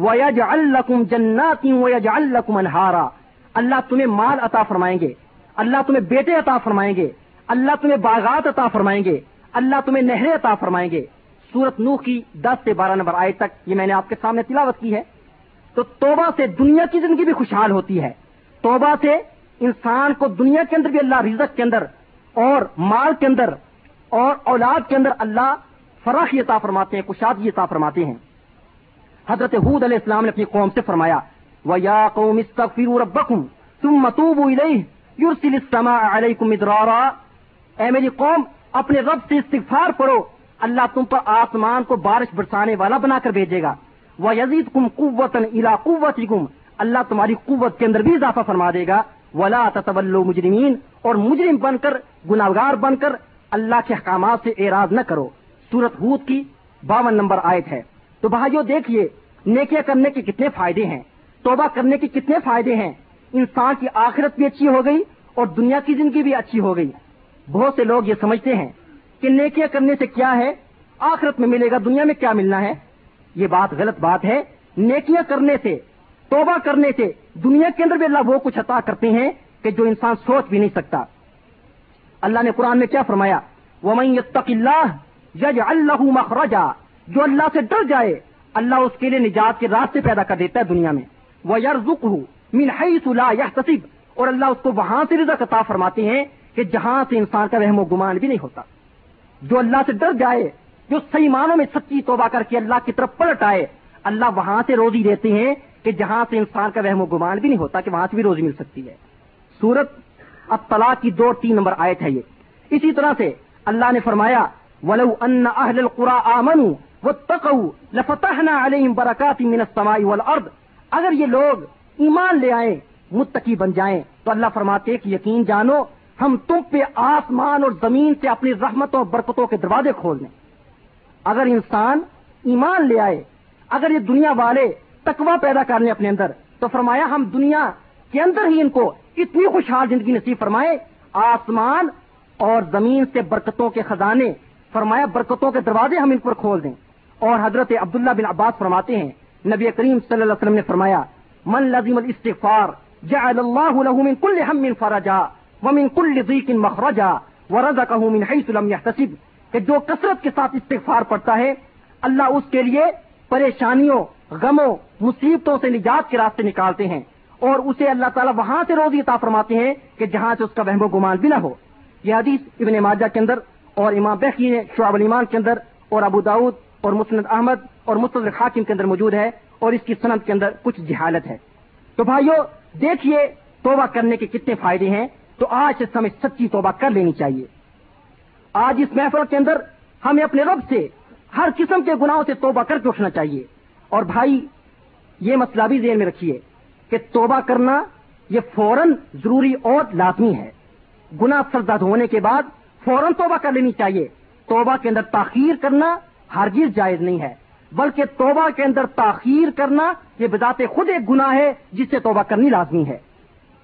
وَيَجْعَلْ جَنَّاتٍ وَيَجْعَلْ أَنْهَارًا اللہ تمہیں مال عطا فرمائیں گے، اللہ تمہیں بیٹے عطا فرمائیں گے، اللہ تمہیں باغات عطا فرمائیں گے، اللہ تمہیں نہریں عطا فرمائیں گے۔ سورت نوح کی دس سے بارہ نمبر آئے تک یہ میں نے آپ کے سامنے تلاوت کی ہے۔ تو توبہ سے دنیا کی زندگی بھی خوشحال ہوتی ہے۔ توبہ سے انسان کو دنیا کے اندر بھی اللہ رزق کے اندر اور مال کے اندر اور اولاد کے اندر اللہ فراخ عطا فرماتے ہیں کشادگی عطا فرماتے ہیں۔ حضرت حود علیہ السلام نے اپنی قوم سے فرمایا وہ یا قوم ربکم ثم توبوا الیہ یرسل السماء علیکم مدرارا۔ اے میری قوم، اپنے رب سے استغفار پڑھو۔ اللہ تم پر آسمان کو بارش برسانے والا بنا کر بھیجے گا۔ وہ یزید کم قوت الا قوت اللہ تمہاری قوت کے اندر بھی اضافہ فرما دے گا۔ ولا تطول مجرمین اور مجرم بن کر گناگار بن کر، اللہ کے احکامات سے اعراض نہ کرو۔ سورت ہود کی باون نمبر آیت ہے۔ تو بھائیو دیکھیے، نیکیاں کرنے کے کتنے فائدے ہیں، توبہ کرنے کے کتنے فائدے ہیں۔ انسان کی آخرت بھی اچھی ہو گئی اور دنیا کی زندگی بھی اچھی ہو گئی۔ بہت سے لوگ یہ سمجھتے ہیں کہ نیکیاں کرنے سے کیا ہے، آخرت میں ملے گا، دنیا میں کیا ملنا ہے۔ یہ بات غلط بات ہے۔ نیکیاں کرنے سے، توبہ کرنے سے دنیا کے اندر بھی اللہ وہ کچھ عطا کرتے ہیں کہ جو انسان سوچ بھی نہیں سکتا۔ اللہ نے قرآن میں کیا فرمایا وہ اللہ یج اللہ مخرجا، جو اللہ سے ڈر جائے، اللہ اس کے لیے نجات کے راستے پیدا کر دیتا ہے دنیا میں۔ وہ یار رک من لا یا اور اللہ اس کو وہاں سے رضا عطا فرماتے ہیں کہ جہاں سے انسان کا رحم و گمان بھی نہیں ہوتا۔ جو اللہ سے ڈر جائے، جو صحیح معنوں میں سچی توبہ کر کے اللہ کی طرف پلٹ آئے، اللہ وہاں سے روزی دیتے ہیں کہ جہاں سے انسان کا وہم و گمان بھی نہیں ہوتا کہ وہاں سے بھی روزی مل سکتی ہے۔ سورت اب طلاق کی دو تین نمبر آئے تھے یہ۔ اسی طرح سے اللہ نے فرمایا ولو ان اہل القرا آمن وہ لفتحنا علیہم برکات من السماء والارض اگر یہ لوگ ایمان لے آئیں، متقی بن جائیں، تو اللہ فرماتے کہ یقین جانو، ہم تم پہ آسمان اور زمین سے اپنی رحمتوں اور برکتوں کے دروازے کھول دیں۔ اگر انسان ایمان لے آئے، اگر یہ دنیا والے تکوا پیدا کر لیں اپنے اندر، تو فرمایا ہم دنیا کے اندر ہی ان کو اتنی خوشحال زندگی نصیب فرمائے آسمان اور زمین سے برکتوں کے خزانے فرمایا، برکتوں کے دروازے ہم ان پر کھول دیں۔ اور حضرت عبداللہ بن عباس فرماتے ہیں، نبی کریم صلی اللہ علیہ وسلم نے فرمایا، من لزیم الاستغفار، جعل اللہ له من كل هم فرجا ومن كل ضيق مخرجا ورزقه من حيث لم يحتسب کہ جو کثرت کے ساتھ استغفار پڑتا ہے، اللہ اس کے لیے پریشانیوں، غموں، مصیبتوں سے نجات کے راستے نکالتے ہیں۔ اور اسے اللہ تعالیٰ وہاں سے روزی عطا فرماتے ہیں کہ جہاں سے اس کا وہم و گمان بھی نہ ہو۔ یہ حدیث ابن ماجہ کے اندر اور امام بحقی نے شعب المان کے اندر اور ابو داود اور مسند احمد اور مستد حاکم کے اندر موجود ہے اور اس کی صنعت کے اندر کچھ جہالت ہے۔ تو بھائیو، دیکھیے توبہ کرنے کے کتنے فائدے ہیں۔ تو آج اس سمے سچی توبہ کر لینی چاہیے۔ آج اس محفل کے اندر ہمیں اپنے رب سے ہر قسم کے گناہوں سے توبہ کر کے اٹھنا چاہیے۔ اور بھائی، یہ مسئلہ بھی ذہن میں رکھیے کہ توبہ کرنا یہ فوراً ضروری اور لازمی ہے۔ گنا سرزد ہونے کے بعد فوراً توبہ کر لینی چاہیے۔ توبہ کے اندر تاخیر کرنا ہرگز جائز نہیں ہے، بلکہ توبہ کے اندر تاخیر کرنا یہ بذات خود ایک گناہ ہے جس سے توبہ کرنی لازمی ہے۔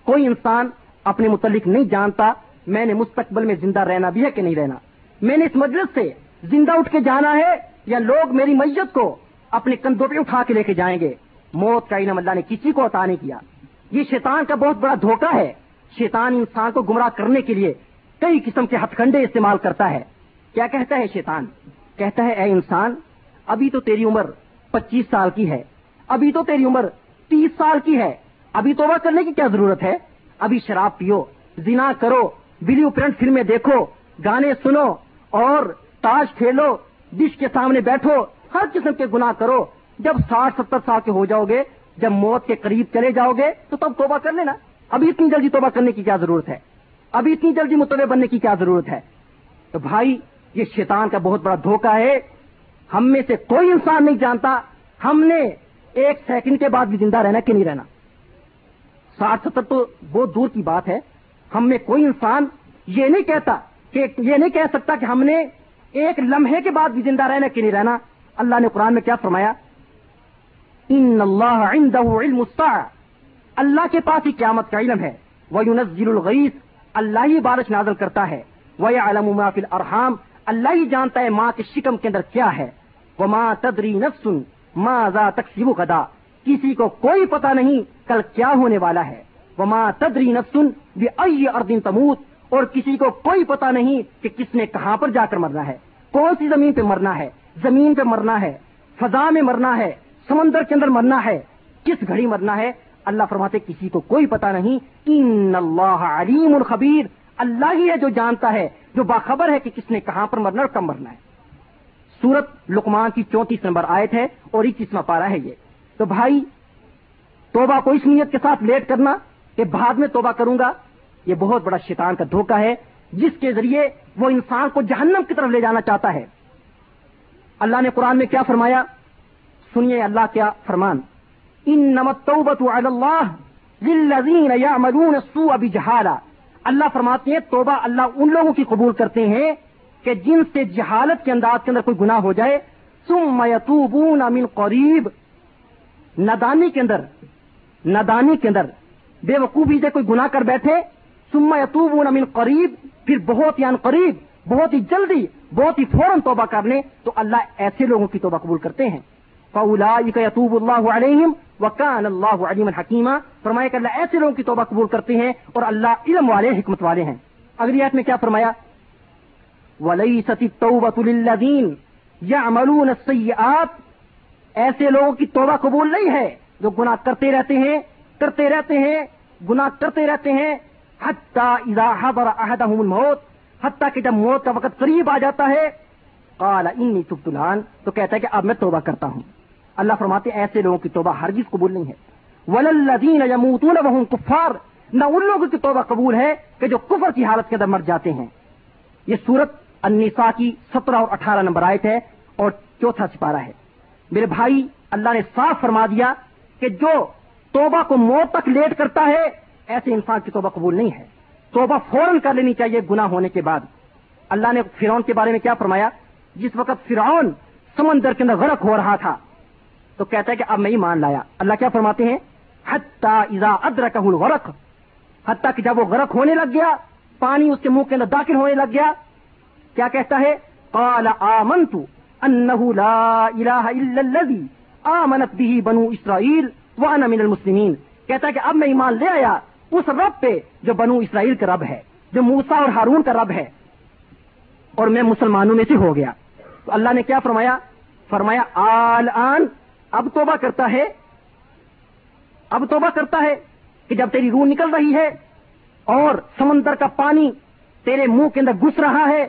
کوئی انسان اپنے متعلق نہیں جانتا میں نے مستقبل میں زندہ رہنا بھی ہے کہ نہیں رہنا۔ میں نے اس مجلس سے زندہ اٹھ کے جانا ہے یا لوگ میری میت کو اپنے کندھوں پہ اٹھا کے لے کے جائیں گے؟ موت کا انعام اللہ نے کسی کو عطا نہیں کیا۔ یہ شیطان کا بہت بڑا دھوکہ ہے۔ شیطان انسان کو گمراہ کرنے کے لیے کئی قسم کے ہتھ کنڈے استعمال کرتا ہے۔ کیا کہتا ہے شیطان؟ کہتا ہے، اے انسان، ابھی تو تیری عمر پچیس سال کی ہے۔ ابھی تو تیری عمر تیس سال کی ہے۔ ابھی توبہ کرنے کی کیا ضرورت ہے؟ ابھی شراب پیو، زنا کرو، ویڈیو پرنٹ فلمیں دیکھو، گانے سنو اور تاش کھیلو، ڈش کے سامنے بیٹھو، ہر قسم کے گناہ کرو۔ جب ساٹھ، ستر سال کے ہو جاؤ گے، جب موت کے قریب چلے جاؤ گے، تو تب توبہ کر لینا۔ ابھی اتنی جلدی توبہ کرنے کی کیا ضرورت ہے؟ ابھی اتنی جلدی متوع بننے کی کیا ضرورت ہے؟ تو بھائی، یہ شیطان کا بہت بڑا دھوکہ ہے۔ ہم میں سے کوئی انسان نہیں جانتا ہم نے ایک سیکنڈ کے بعد بھی زندہ رہنا کہ نہیں رہنا۔ ساٹھ ستر تو بہت دور کی بات ہے۔ ہم میں کوئی انسان یہ نہیں کہتا کہ یہ نہیں کہہ سکتا کہ ہم نے ایک لمحے کے بعد بھی زندہ رہنا کہ نہیں رہنا۔ اللہ نے قرآن میں کیا فرمایا؟ ان اللہ علم اللہ کے پاس ہی قیامت کا علم ہے۔ وہ یونزل الغیث اللہ ہی بارش نازل کرتا ہے۔ وہ علم فی الارحام اللہ ہی جانتا ہے ماں کے شکم کے اندر کیا ہے۔ وہ ماں تدری نفسن ماں ذا تقسیب غدا۔ کسی کو کوئی پتہ نہیں کل کیا ہونے والا ہے۔ وما تدری نفسن بھی ائی اردن تموت۔ اور کسی کو کوئی پتا نہیں کہ کس نے کہاں پر جا کر مرنا ہے۔ کون سی زمین پہ مرنا ہے؟ زمین پہ مرنا ہے، فضا میں مرنا ہے، سمندر کے اندر مرنا ہے، کس گھڑی مرنا ہے؟ اللہ فرماتے کسی کو کوئی پتا نہیں، ان اللہ علیم الخبیر، اللہ ہی ہے جو جانتا ہے، جو باخبر ہے کہ کس نے کہاں پر مرنا اور کب مرنا ہے۔ سورت لکمان کی چونتیس نمبر آیت ہے اور اکیسواں پارا ہے یہ۔ تو بھائی، توبہ کو اس نیت کے ساتھ لیٹ کرنا کہ بعد میں توبہ کروں گا، یہ بہت بڑا شیطان کا دھوکہ ہے، جس کے ذریعے وہ انسان کو جہنم کی طرف لے جانا چاہتا ہے۔ اللہ نے قرآن میں کیا فرمایا؟ سنیے اللہ کیا فرمان۔ ان نمت ابھی جہارا اللہ فرماتے ہیں، توبہ اللہ ان لوگوں کی قبول کرتے ہیں کہ جن سے جہالت کے انداز کے اندر کوئی گناہ ہو جائے سم یتوبون من قریب. ندانی کے اندر ندانی کے اندر بے وقوفی سے کوئی گناہ کر بیٹھے سما یتوبون من قریب، پھر بہت ہی قریب، بہت ہی جلدی، بہت ہی فوراً توبہ کر لیں تو اللہ ایسے لوگوں کی توبہ قبول کرتے ہیں۔ فولا یتوب اللہ علیہم وکان اللہ علیم الحکیمہ فرمایا کہ اللہ ایسے لوگوں کی توبہ قبول کرتے ہیں اور اللہ علم والے حکمت والے ہیں۔ اگلی آیت میں کیا فرمایا؟ ولی ستی للذین یعملون السیئات ایسے لوگوں کی توبہ قبول نہیں ہے جو گناہ کرتے رہتے ہیں، کرتے رہتے ہیں، گناہ کرتے رہتے ہیں۔ حتیٰ اذا حضر احدهم الموت۔ حتیٰ کہ جب موت کا وقت قریب آ جاتا ہے، قال انی تبت الان۔ تو کہتا ہے کہ اب میں توبہ کرتا ہوں۔ اللہ فرماتے ایسے لوگوں کی توبہ ہرگز قبول نہیں ہے۔ وللذین یموتون وهم کفار نہ ان لوگوں کی توبہ قبول ہے کہ جو کفر کی حالت کے اندر مر جاتے ہیں۔ یہ سورت النساء کی سترہ اور اٹھارہ نمبر آیت ہے اور چوتھا سپارہ ہے۔ میرے بھائی، اللہ نے صاف فرما دیا کہ جو توبہ کو موت تک لیٹ کرتا ہے، ایسے انسان کی توبہ قبول نہیں ہے۔ توبہ فوراً کر لینی چاہیے گناہ ہونے کے بعد۔ اللہ نے فرعون کے بارے میں کیا فرمایا؟ جس وقت فرعون سمندر کے اندر غرق ہو رہا تھا تو کہتا ہے کہ اب میں ہی مان لایا۔ اللہ کیا فرماتے ہیں؟ اذا ادرک غرق حتیٰ کہ جب وہ غرق ہونے لگ گیا، پانی اس کے منہ کے اندر داخل ہونے لگ گیا، کیا کہتا ہے؟ قال آمنت انه لا الہ الا الذي آمنت به بنو اسرائیل وانا من المسلمین۔ کہتا ہے کہ اب میں ایمان لے آیا اس رب پہ جو بنو اسرائیل کا رب ہے، جو موسا اور ہارون کا رب ہے۔ اور میں مسلمانوں میں سے ہو گیا۔ تو اللہ نے کیا فرمایا؟ فرمایا آل آن اب توبہ کرتا ہے، اب توبہ کرتا ہے کہ جب تیری روح نکل رہی ہے اور سمندر کا پانی تیرے منہ کے اندر گھس رہا ہے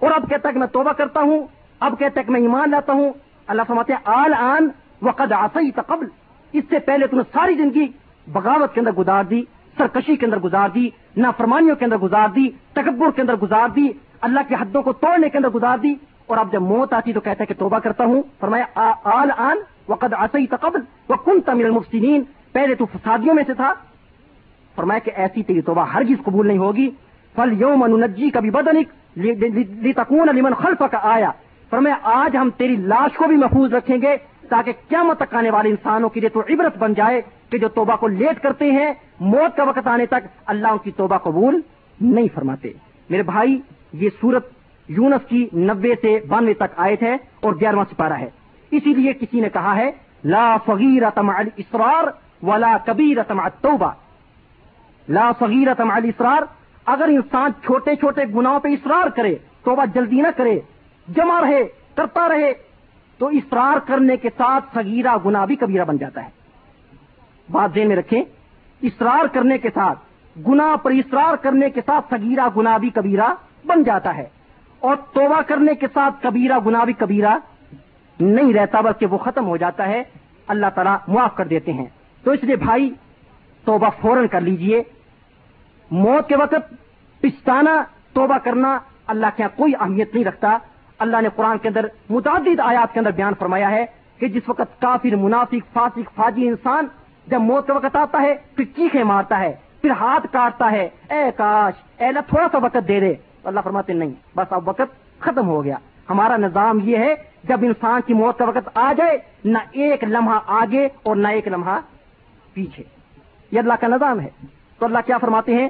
اور اب کہتا ہے کہ میں توبہ کرتا ہوں، اب کہتا ہے کہ میں ایمان لاتا ہوں، اللہ فرماتے ہیں، آل آن وقد آسائی تقبل اس سے پہلے تم نے ساری زندگی بغاوت کے اندر گزار دی، سرکشی کے اندر گزار دی، نافرمانیوں کے اندر گزار دی، تکبر کے اندر گزار دی، اللہ کی حدوں کو توڑنے کے اندر گزار دی۔ اور اب جب موت آتی تو کہتا ہے کہ توبہ کرتا ہوں، فرمایا آل آن وقد آسائی تقبل وہ کن تمل المفسدین۔ پہلے تو فسادیوں میں سے تھا۔ فرمایا کہ ایسی تیری توبہ ہرگز قبول نہیں ہوگی۔ فل یوم انجی کبھی بدنک تکون لمن خلف کا آیا فرمایا، آج ہم تیری لاش کو بھی محفوظ رکھیں گے تاکہ قیامت تک آنے والے انسانوں کے لیے تو عبرت بن جائے کہ جو توبہ کو لیٹ کرتے ہیں، موت کا وقت آنے تک اللہ ان کی توبہ قبول نہیں فرماتے۔ میرے بھائی، یہ سورت یونس کی نبے سے بانوے تک آئے تھے اور گیارہواں سپارہ ہے۔ اسی لیے کسی نے کہا ہے، لا فغیر تم اسرار ولا کبیر تم توبہ لا فغیر تم اسرار اگر انسان چھوٹے چھوٹے گناہوں پہ اصرار کرے، توبہ جلدی نہ کرے، جمع رہے، کرتا رہے، تو اصرار کرنے کے ساتھ سگیرہ گنا بھی کبیرہ بن جاتا ہے۔ بات ذہن میں رکھیں، اصرار کرنے کے ساتھ گنا پر اصرار کرنے کے ساتھ سگیرہ گنا بھی کبیرہ بن جاتا ہے۔ اور توبہ کرنے کے ساتھ کبیرہ گنا بھی کبیرہ نہیں رہتا بلکہ وہ ختم ہو جاتا ہے، اللہ تعالیٰ معاف کر دیتے ہیں۔ تو اس لیے بھائی، توبہ فوراً کر لیجیے۔ موت کے وقت پچھتانا توبہ کرنا اللہ کے یہاں کوئی اہمیت نہیں رکھتا۔ اللہ نے قرآن کے اندر متعدد آیات کے اندر بیان فرمایا ہے کہ جس وقت کافر، منافق، فاسق فاجی انسان جب موت کا وقت آتا ہے، پھر چیخے مارتا ہے، پھر ہاتھ کاٹتا ہے۔ اے کاش، اے اللہ، تھوڑا سا وقت دے دے۔ اللہ فرماتے نہیں، بس اب وقت ختم ہو گیا۔ ہمارا نظام یہ ہے جب انسان کی موت کا وقت آ جائے، نہ ایک لمحہ آگے اور نہ ایک لمحہ پیچھے۔ یہ اللہ کا نظام ہے۔ تو اللہ کیا فرماتے ہیں؟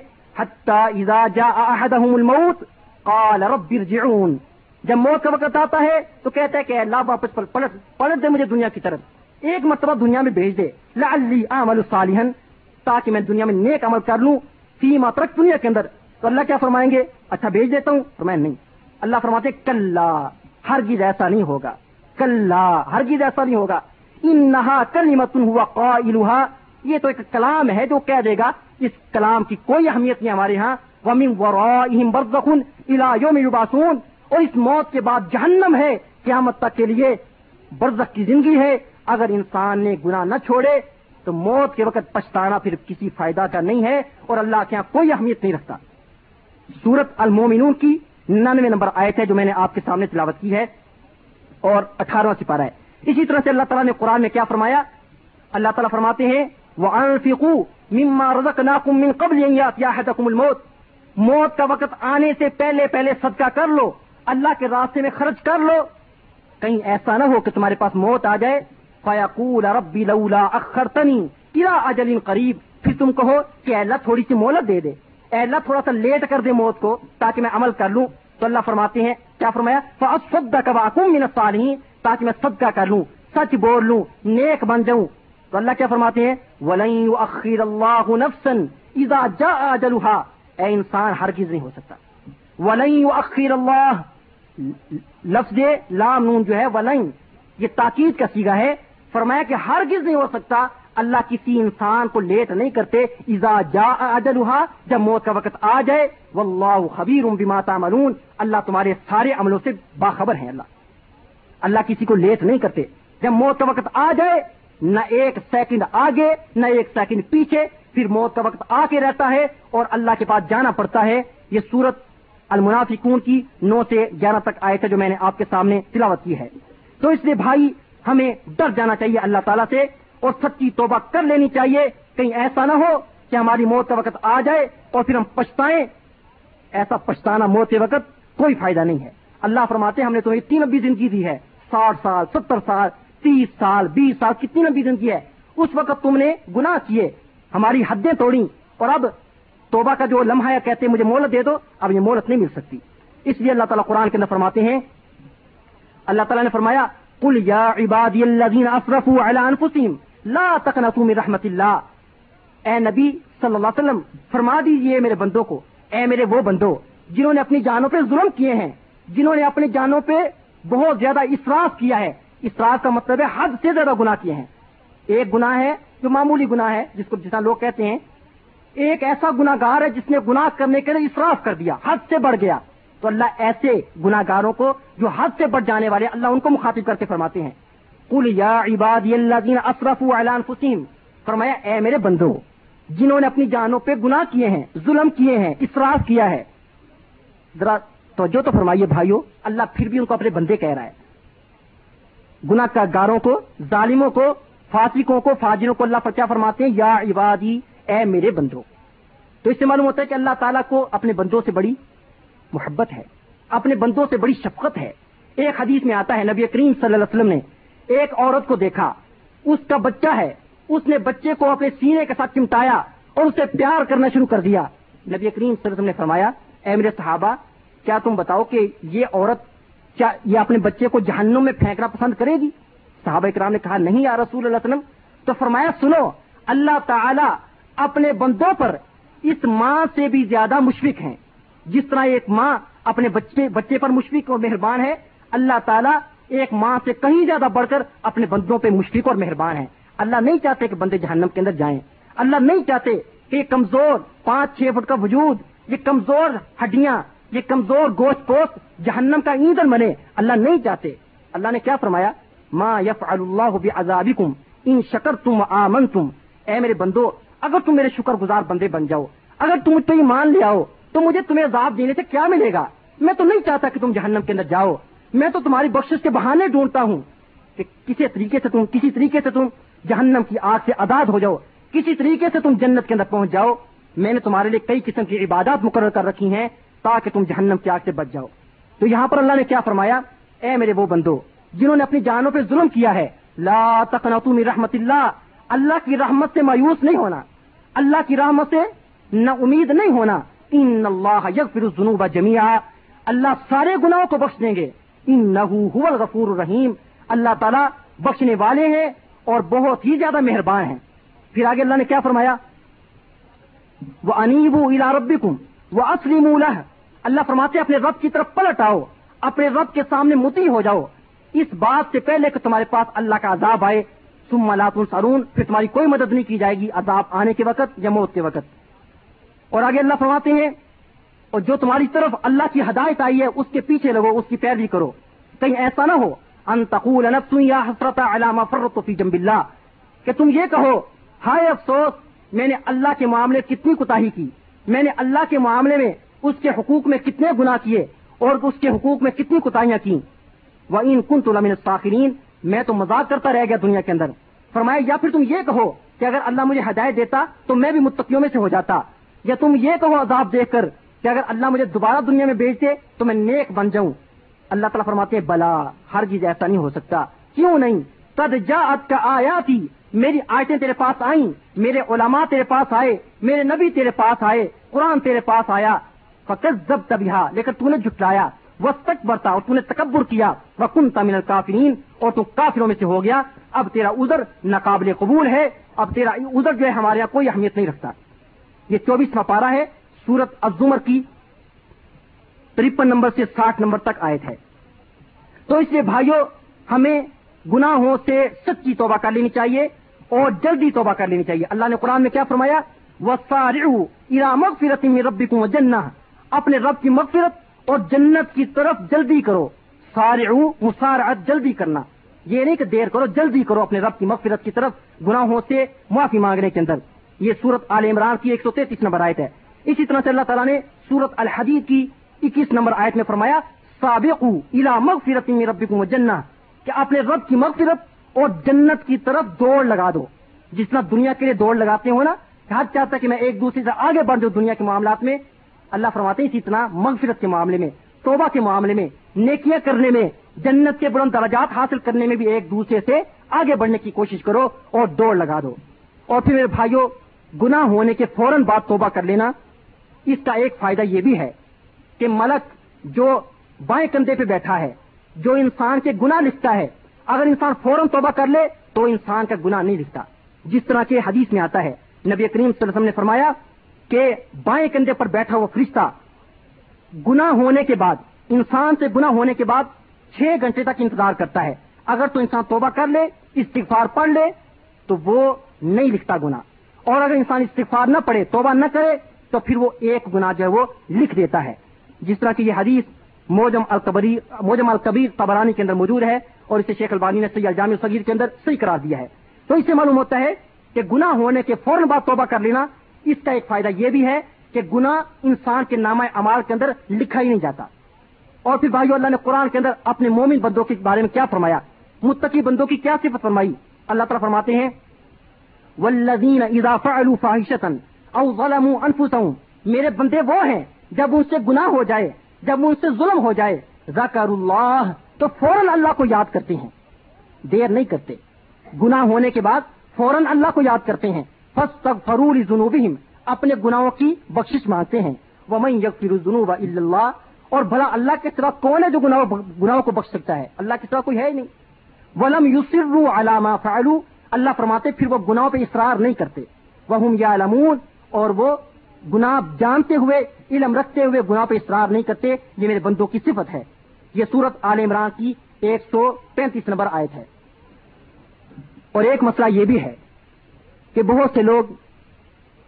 الموت، قال رب ارجعون۔ جب موت کا وقت آتا ہے، تو کہتا ہے کہ اللہ، واپس پلٹ پلٹ دے مجھے دنیا کی طرف۔ ایک مرتبہ دنیا میں بھیج دے۔ لعلی اعمل صالحا، تاکہ میں دنیا میں نیک عمل کر لوں۔ فیما ترک دنیا کے اندر۔ تو اللہ کیا فرمائیں گے؟ اچھا بھیج دیتا ہوں فرمائیں نہیں۔ اللہ فرماتے کل ہرگز ایسا نہیں ہوگا۔ کل ہرگز ایسا نہیں ہوگا۔ ان نہا کل متن ہوا قا یہ تو ایک کلام ہے جو کہہ دے گا، اس کلام کی کوئی اہمیت نہیں ہمارے یہاں ومن ورائہم برزخن الى یوم یبعثون اور اس موت کے بعد جہنم ہے۔ قیامت تک کے لیے برزخ کی زندگی ہے۔ اگر انسان نے گناہ نہ چھوڑے، تو موت کے وقت پچھتانا پھر کسی فائدہ کا نہیں ہے اور اللہ کے یہاں کوئی اہمیت نہیں رکھتا۔ سورت المومنون کی ننانوے نمبر آئے تھے جو میں نے آپ کے سامنے تلاوت کی ہے اور اٹھارہواں سپارہ ہے۔ اسی طرح سے اللہ تعالیٰ نے قرآن میں کیا فرمایا؟ اللہ تعالیٰ فرماتے ہیں وہ انفیقو مما رزق ناکم من قبل الموت۔ موت کا وقت آنے سے پہلے پہلے صدقہ کر لو، اللہ کے راستے میں خرچ کر لو۔ کہیں ایسا نہ ہو کہ تمہارے پاس موت آ جائے۔ فیقول ربی لولا اخر تنی اجل قریب پھر تم کہو کہ اللہ تھوڑی سی مہلت دے دے۔ اے اللہ تھوڑا سا لیٹ کر دے موت کو تاکہ میں عمل کر لوں۔ تو اللہ فرماتے ہیں، کیا فرمایا؟ فصد کا واقم من الصالحین تاکہ میں صدقہ کر لوں، سچ بول لوں، نیک بن جاؤں۔ تو اللہ کیا فرماتے ہیں؟ ولن يؤخر الله نفسا اذا جاء اجلها اے انسان، ہرگز نہیں ہو سکتا۔ ولن يؤخر الله۔ لفظ لام نون جو ہے، ولن، یہ تاکید کا سیگا ہے۔ فرمایا کہ ہرگز نہیں ہو سکتا۔ اللہ کسی انسان کو لیٹ نہیں کرتے ایزا جا اجلها جب موت کا وقت آ جائے، واللہ خبیر بما تعملون۔ اللہ تمہارے سارے عملوں سے باخبر ہیں اللہ۔ اللہ کسی کو لیٹ نہیں کرتے۔ جب موت کا وقت آ جائے، نہ ایک سیکنڈ آگے، نہ ایک سیکنڈ پیچھے، پھر موت کا وقت آ کے رہتا ہے اور اللہ کے پاس جانا پڑتا ہے۔ یہ سورت المنافقون کی نو سے گیارہ تک آئے تھے جو میں نے آپ کے سامنے تلاوت کی ہے۔ تو اس لیے بھائی، ہمیں ڈر جانا چاہیے اللہ تعالیٰ سے۔ اور سچی توبہ کر لینی چاہیے۔ کہیں ایسا نہ ہو کہ ہماری موت کا وقت آ جائے اور پھر ہم پچھتائیں۔ ایسا پچھتانا موت کے وقت کوئی فائدہ نہیں ہے۔ اللہ فرماتے ہم نے تمہیں تین ابھی زندگی دی ہے۔ ساٹھ سال، ستر سال، تیس سال، بیس سال، کتنی لمبی زندگی ہے۔ اس وقت تم نے گناہ کیے، ہماری حدیں توڑی اور اب توبہ کا جو لمحہ ہے، کہتے ہیں، مجھے مولت دے دو۔ اب یہ مولت نہیں مل سکتی۔ اس لیے اللہ تعالیٰ قرآن کے اندر فرماتے ہیں، اللہ تعالیٰ نے فرمایا کل یا عبادی لا تقنطوا من رحمت اللہ۔ اے نبی صلی اللہ علیہ وسلم، فرما دیجیے میرے بندوں کو۔ اے میرے وہ بندو، جنہوں نے اپنی جانوں پہ ظلم کیے ہیں، جنہوں نے اپنی جانوں پہ بہت زیادہ اسراف کیا ہے۔ اسراف کا مطلب ہے حد سے زیادہ گناہ کیے ہیں۔ ایک گناہ ہے جو معمولی گناہ ہے، جس کو جسا لوگ کہتے ہیں، ایک ایسا گناگار ہے جس نے گناہ کرنے کے لیے اسراف کر دیا، حد سے بڑھ گیا۔ تو اللہ ایسے گناگاروں کو جو حد سے بڑھ جانے والے، اللہ ان کو مخاطب کر کے فرماتے ہیں۔ کل یا عباد اشرف اعلان فسیم فرمایا، اے میرے بندو، جنہوں نے اپنی جانوں پہ گناہ کیے ہیں، ظلم کیے ہیں، اسراف کیا ہے، ذرا توجہ تو فرمائیے بھائیو، اللہ پھر بھی ان کو اپنے بندے کہہ رہا ہے۔ گناہ کا گاروں کو، ظالموں کو، فاسقوں کو، فاجروں کو اللہ پر کیا فرماتے ہیں؟ یا عبادی، اے میرے بندوں تو اس سے معلوم ہوتا ہے کہ اللہ تعالیٰ کو اپنے بندوں سے بڑی محبت ہے، اپنے بندوں سے بڑی شفقت ہے۔ ایک حدیث میں آتا ہے، نبی کریم صلی اللہ علیہ وسلم نے ایک عورت کو دیکھا۔ اس کا بچہ ہے۔ اس نے بچے کو اپنے سینے کے ساتھ چمٹایا اور اسے پیار کرنا شروع کر دیا۔ نبی کریم صلی اللہ علیہ وسلم نے فرمایا، اے میرے صحابہ، کیا تم بتاؤ کہ یہ عورت کیا یہ اپنے بچے کو جہنم میں پھینکنا پسند کرے گی؟ صحابہ اکرام نے کہا، نہیں یا رسول اللہ وسلم. تو فرمایا، سنو، اللہ تعالی اپنے بندوں پر اس ماں سے بھی زیادہ مشفق ہیں۔ جس طرح ایک ماں اپنے بچے بچے پر مشفق اور مہربان ہے، اللہ تعالیٰ ایک ماں سے کہیں زیادہ بڑھ کر اپنے بندوں پہ مشفق اور مہربان ہے اللہ نہیں چاہتے کہ بندے جہنم کے اندر جائیں۔ اللہ نہیں چاہتے کہ یہ کمزور پانچ چھ فٹ کا وجود، یہ کمزور ہڈیاں، یہ کمزور گوشت پوست جہنم کا ایندھن بنے۔ اللہ نہیں چاہتے۔ اللہ نے کیا فرمایا؟ ماں یف اللہ عذابکم ان شکر تم آمن تم اے میرے بندو، اگر تم میرے شکر گزار بندے بن جاؤ، اگر تم پہ مان لے آؤ، تو مجھے تمہیں عذاب دینے سے کیا ملے گا؟ میں تو نہیں چاہتا کہ تم جہنم کے اندر جاؤ۔ میں تو تمہاری بخش کے بہانے ڈھونڈتا ہوں کہ کسی طریقے سے تم کسی طریقے سے تم جہنم کی آگ سے آزاد ہو جاؤ. کسی طریقے سے تم جنت کے اندر پہنچ جاؤ. میں نے تمہارے لیے کئی قسم کی عبادات مقرر کر رکھی ہیں تاکہ تم جہنم کی آگ سے بچ جاؤ. تو یہاں پر اللہ نے کیا فرمایا؟ اے میرے وہ بندو، جنہوں نے اپنی جانوں پہ ظلم کیا ہے، لا تقنطوا من رحمت اللہ. اللہ کی رحمت سے مایوس نہیں ہونا. اللہ کی رحمت سے نہ امید نہیں ہونا. ان اللہ یغفر الذنوب جميعا اللہ سارے گناہوں کو بخش دیں گے. انه هو الغفور الرحیم۔ اللہ تعالیٰ بخشنے والے ہیں اور بہت ہی زیادہ مہربان ہیں۔ پھر آگے اللہ نے کیا فرمایا؟ وہ انیب الا ربکم وہ اسلیم اللہ فرماتے اپنے رب کی طرف پلٹ آؤ، اپنے رب کے سامنے متی ہو جاؤ۔ اس بات سے پہلے کہ تمہارے پاس اللہ کا عذاب آئے، ثم ملات سرون پھر تمہاری کوئی مدد نہیں کی جائے گی، عذاب آنے کے وقت یا موت کے وقت۔ اور آگے اللہ فرماتے ہیں اور جو تمہاری طرف اللہ کی ہدایت آئی ہے، اس کے پیچھے لگو، اس کی پیروی کرو۔ کہیں ایسا نہ ہو۔ ان تقول یا حسرت علامہ فرت فی جنب اللہ۔ کہ تم یہ کہو، ہائے افسوس، میں نے اللہ کے معاملے کتنی کوتاہی کی۔ میں نے اللہ کے معاملے میں اس کے حقوق میں کتنے گنا کیے اور اس کے حقوق میں کتنی کوتاہیاں کی وہ ان کن تو لمن میں تو مذاق کرتا رہ گیا دنیا کے اندر۔ فرمایا، یا پھر تم یہ کہو کہ اگر اللہ مجھے ہدایت دیتا تو میں بھی متقیوں میں سے ہو جاتا۔ یا تم یہ کہو عذاب دیکھ کر کہ اگر اللہ مجھے دوبارہ دنیا میں بیچ تو میں نیک بن جاؤں۔ اللہ تعالیٰ فرماتے بلا، ہر چیز ایسا نہیں ہو سکتا۔ کیوں نہیں؟ تد جا کا آیا تھی میری آیتیں تیرے پاس آئیں، میرے علماء تیرے پاس آئے، میرے نبی تیرے پاس آئے، قرآن تیرے پاس آیا۔ فقط زب تبھی لیکن تو نے جٹلایا وہ تک برتا اور تو نے تکبر کیا۔ وہ کن تمل کافرین اور تو کافروں میں سے ہو گیا۔ اب تیرا ادھر ناقابل قبول ہے، اب تیرا ادھر جو ہے ہمارے یہاں کوئی اہمیت نہیں رکھتا۔ یہ چوبیسواں پارا ہے۔ سورت ازمر کی ترپن نمبر سے ساٹھ نمبر تک آئے تھے تو اس لیے بھائیوں ہمیں گناہوں سے سچی توبہ کر لینی چاہیے اور جلدی توبہ کر لینی چاہیے۔ اللہ نے قرآن میں کیا فرمایا؟ وہ سارے ارا مغفرت ربی کو اپنے رب کی مغفرت اور جنت کی طرف جلدی کرو۔ سارے مسارعت، جلدی کرنا۔ یہ نہیں کہ دیر کرو، جلدی کرو اپنے رب کی مغفرت کی طرف گناہوں سے معافی مانگنے کے اندر۔ یہ سورت عال عمران کی ایک سو تینتیس نمبر آیت ہے۔ اسی طرح سے اللہ تعالیٰ نے سورت الحدید کی اکیس نمبر آیت میں فرمایا سابق الا مغفرت میں ربی کو کہ اپنے رب کی مغفرت اور جنت کی طرف دوڑ لگا دو۔ جس طرح دنیا کے لیے دوڑ لگاتے ہو نا ہر چاہتا ہے کہ میں ایک دوسرے سے آگے بڑھ جاؤں دنیا کے معاملات میں، اللہ فرماتے ہیں اسی طرح مغفرت کے معاملے میں، توبہ کے معاملے میں، نیکیاں کرنے میں، جنت کے بلند درجات حاصل کرنے میں بھی ایک دوسرے سے آگے بڑھنے کی کوشش کرو اور دوڑ لگا دو۔ اور پھر میرے بھائیوں گنا ہونے کے فوراً بعد توبہ کر لینا اس کا ایک فائدہ یہ بھی ہے کہ ملک جو بائیں کندھے پہ بیٹھا ہے، جو انسان کے گنا لکھتا ہے، اگر انسان فوراً توبہ کر لے تو انسان کا گنا نہیں لکھتا۔ جس طرح کے حدیث میں آتا ہے، نبی کریم صلی اللہ علیہ وسلم نے فرمایا کہ بائیں کندھے پر بیٹھا ہوا فرشتہ گنا ہونے کے بعد، انسان سے گنا ہونے کے بعد چھ گھنٹے تک انتظار کرتا ہے۔ اگر تو انسان توبہ کر لے، استغفار پڑھ لے تو وہ نہیں لکھتا گنا اور اگر انسان استغفار نہ پڑھے، توبہ نہ کرے تو پھر وہ ایک گنا جو ہے وہ لکھ دیتا ہے۔ جس طرح کی یہ حدیث موجم القبری موجم القبیر تبرانی کے اندر موجود ہے اور اسے شیخ البانی نے سید جامع صغیر کے اندر صحیح قرار دیا ہے۔ تو اس سے معلوم ہوتا ہے کہ گنا ہونے کے فوراً بعد توبہ کر لینا اس کا ایک فائدہ یہ بھی ہے کہ گنا انسان کے نامہ امال کے اندر لکھا ہی نہیں جاتا۔ اور پھر بھائیو اللہ نے قرآن کے اندر اپنے مومن بندوں کے بارے میں کیا فرمایا؟ متقی بندوں کی کیا صفت فرمائی؟ اللہ تعالیٰ فرماتے ہیں ولدین او ظلموا انفسهم۔ میرے بندے وہ ہیں، جب ان سے گناہ ہو جائے، جب ان سے ظلم ہو جائے ذکر اللہ تو فوراً اللہ کو یاد کرتے ہیں۔ دیر نہیں کرتے۔ گناہ ہونے کے بعد فوراً اللہ کو یاد کرتے ہیں۔ فس تک فرور جنوبیم اپنے گناہوں کی بخشش مانگتے ہیں۔ وہ میں یقر جنوب اللہ۔ اور بھلا اللہ کے سوا کون ہے جو گناہوں کو بخش سکتا ہے؟ اللہ کے سوا کوئی ہے ہی نہیں۔ ولم یوسر علامہ فعلو اللہ فرماتے پھر وہ گناہوں پہ اصرار نہیں کرتے۔ وہ یا اور وہ گناہ جانتے ہوئے، علم رکھتے ہوئے گناہ پہ اصرار نہیں کرتے، یہ میرے بندوں کی صفت ہے۔ یہ سورت عال عمران کی ایک سو پینتیس نمبر آیت ہے۔ اور ایک مسئلہ یہ بھی ہے کہ بہت سے لوگ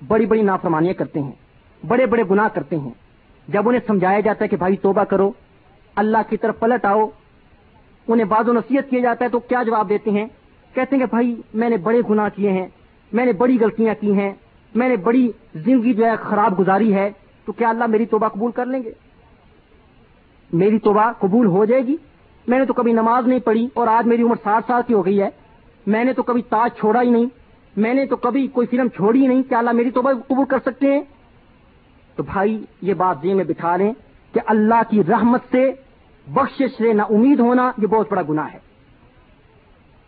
بڑی بڑی نافرمانیاں کرتے ہیں، بڑے بڑے گناہ کرتے ہیں۔ جب انہیں سمجھایا جاتا ہے کہ بھائی توبہ کرو، اللہ کی طرف پلٹ آؤ، انہیں بعض و نصیحت کیا جاتا ہے تو کیا جواب دیتے ہیں؟ کہتے ہیں کہ بھائی میں نے بڑے گناہ کیے ہیں، میں نے بڑی غلطیاں کی ہیں میں نے بڑی زندگی جو ہے خراب گزاری ہے، تو کیا اللہ میری توبہ قبول کر لیں گے؟ میری توبہ قبول ہو جائے گی؟ میں نے تو کبھی نماز نہیں پڑھی اور آج میری عمر ساٹھ سال کی ہو گئی ہے۔ میں نے تو کبھی تاج چھوڑا ہی نہیں۔ میں نے تو کبھی کوئی فلم چھوڑی ہی نہیں۔ کیا اللہ میری توبہ قبول کر سکتے ہیں؟ تو بھائی، یہ بات ذہن میں بٹھا لیں کہ اللہ کی رحمت سے بخش سے نہ امید ہونا یہ بہت بڑا گناہ ہے۔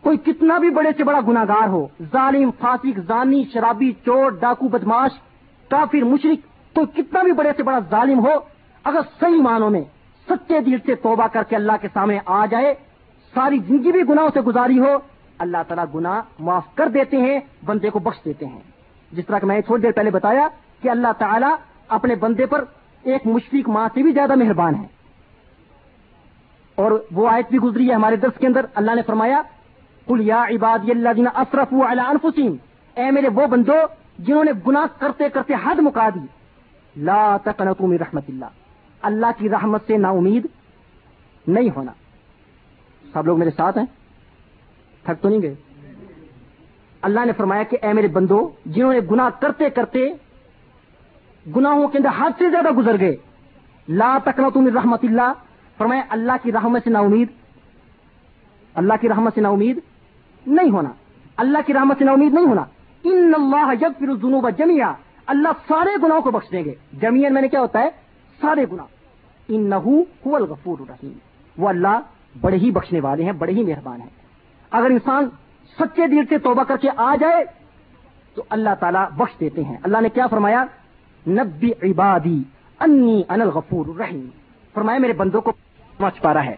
کوئی کتنا بھی بڑے سے بڑا گناگار ہو، ظالم، فاسق، زانی، شرابی، چور، ڈاکو، بدماش، کافر مشرق کوئی کتنا بھی بڑے سے بڑا ظالم ہو، اگر صحیح معنوں میں سچے دل سے توبہ کر کے اللہ کے سامنے آ جائے، ساری زندگی بھی گناہوں سے گزاری ہو، اللہ تعالیٰ گنا معاف کر دیتے ہیں، بندے کو بخش دیتے ہیں۔ جس طرح کہ میں تھوڑی دیر پہلے بتایا کہ اللہ تعالیٰ اپنے بندے پر ایک مشفق ماں سے بھی زیادہ مہربان ہے۔ اور وہ آیت بھی گزری ہے ہمارے درس کے اندر، اللہ نے فرمایا کل یا عبادی اللہ جینا اشرف انفسین اے میرے وہ بندو جنہوں نے گناہ کرتے کرتے حد مکا دی لا تقنطوا من رحمت اللہ. اللہ کی رحمت سے نا امید نہیں ہونا. سب لوگ میرے ساتھ ہیں؟ تھک تو نہیں گئے؟ اللہ نے فرمایا کہ اے میرے بندو جنہوں نے گناہ کرتے کرتے گناہوں کے اندر حد سے زیادہ گزر گئے. لا تقنطوا من رحمت اللہ. فرمایا اللہ کی رحمت سے نا امید اللہ کی رحمت سے نا امید نہیں ہونا۔ اللہ کی رحمت سے نا امید نہیں ہونا۔ ان اللہ یغفر الذنوب جميعا اللہ سارے گناہوں کو بخش دیں گے۔ جمیعن میں نے کیا ہوتا ہے؟ سارے گناہ۔ انه هو الغفور الرحیم۔ وہ اللہ بڑے ہی بخشنے والے ہیں، بڑے ہی مہربان ہیں۔ اگر انسان سچے دل سے توبہ کر کے آ جائے، تو اللہ تعالیٰ بخش دیتے ہیں۔ اللہ نے کیا فرمایا؟ نبی عبادی، انی ان الغفور الرحیم۔ فرمایا، میرے بندوں کو پہنچ پا رہا ہے۔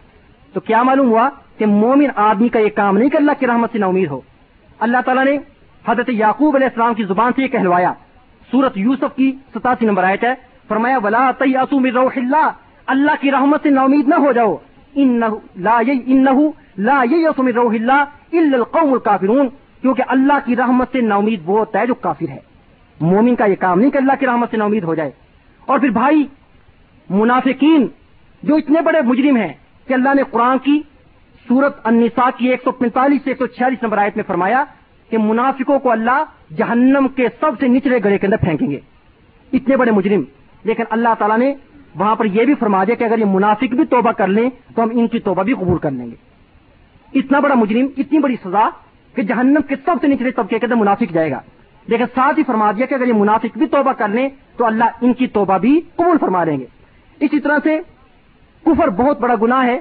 تو کیا معلوم ہوا کہ مومن آدمی کا یہ کام نہیں کہ اللہ کی رحمت سے نا امید ہو۔ اللہ تعالیٰ نے حضرت یعقوب علیہ السلام کی زبان سے یہ کہلوایا۔ سورت یوسف کی ستاسی نمبر آیت ہے۔ فرمایا، ولا تیاسو من روح اللہ اللہ کی رحمت سے نا امید نہ ہو جاؤ۔ لا انہو لا ییسو من روح اللہ الا القوم الکافرون کیونکہ اللہ کی رحمت سے نا امید وہ ہوتا ہے جو کافر ہے۔ مومن کا یہ کام نہیں کہ اللہ کی رحمت سے نا امید ہو جائے۔ اور پھر بھائی، منافقین جو اتنے بڑے مجرم ہیں کہ اللہ نے قرآن کی سورت النساء کی ایک سو پینتالیس سے ایک سو چھیالیس نمبر آیت میں فرمایا کہ منافقوں کو اللہ جہنم کے سب سے نچلے گڑے کے اندر پھینکیں گے۔ اتنے بڑے مجرم۔ لیکن اللہ تعالیٰ نے وہاں پر یہ بھی فرما دیا کہ اگر یہ منافق بھی توبہ کر لیں تو ہم ان کی توبہ بھی قبول کر لیں گے۔ اتنا بڑا مجرم، اتنی بڑی سزا کہ جہنم کے سب سے نچلے طبقے کے اندر منافق جائے گا۔ لیکن ساتھ ہی فرما دیا کہ اگر یہ منافق بھی توبہ کر لیں تو اللہ ان کی توبہ بھی قبول فرما دیں گے۔ اسی طرح سے کفر بہت بڑا گناہ ہے۔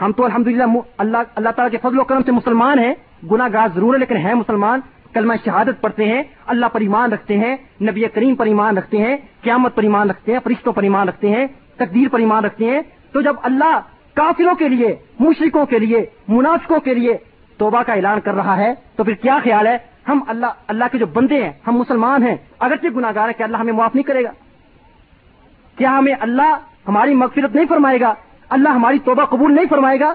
ہم تو الحمدللہ اللہ اللہ تعالیٰ کے فضل و کرم سے مسلمان ہیں۔ گناہ گار ضرور ہے لیکن ہیں مسلمان۔ کلمہ شہادت پڑھتے ہیں۔ اللہ پر ایمان رکھتے ہیں۔ نبی کریم پر ایمان رکھتے ہیں۔ قیامت پر ایمان رکھتے ہیں۔ فرشتوں پر ایمان رکھتے ہیں۔ تقدیر پر ایمان رکھتے ہیں۔ تو جب اللہ کافروں کے لیے مشرقوں کے لیے، منافقوں کے لیے توبہ کا اعلان کر رہا ہے، تو پھر کیا خیال ہے؟ ہم اللہ اللہ کے جو بندے ہیں، ہم مسلمان ہیں۔ اگرچہ گناہ گار ہے کہ اللہ ہمیں معاف نہیں کرے گا؟ کیا ہمیں اللہ ہماری مغفرت نہیں فرمائے گا، اللہ ہماری توبہ قبول نہیں فرمائے گا۔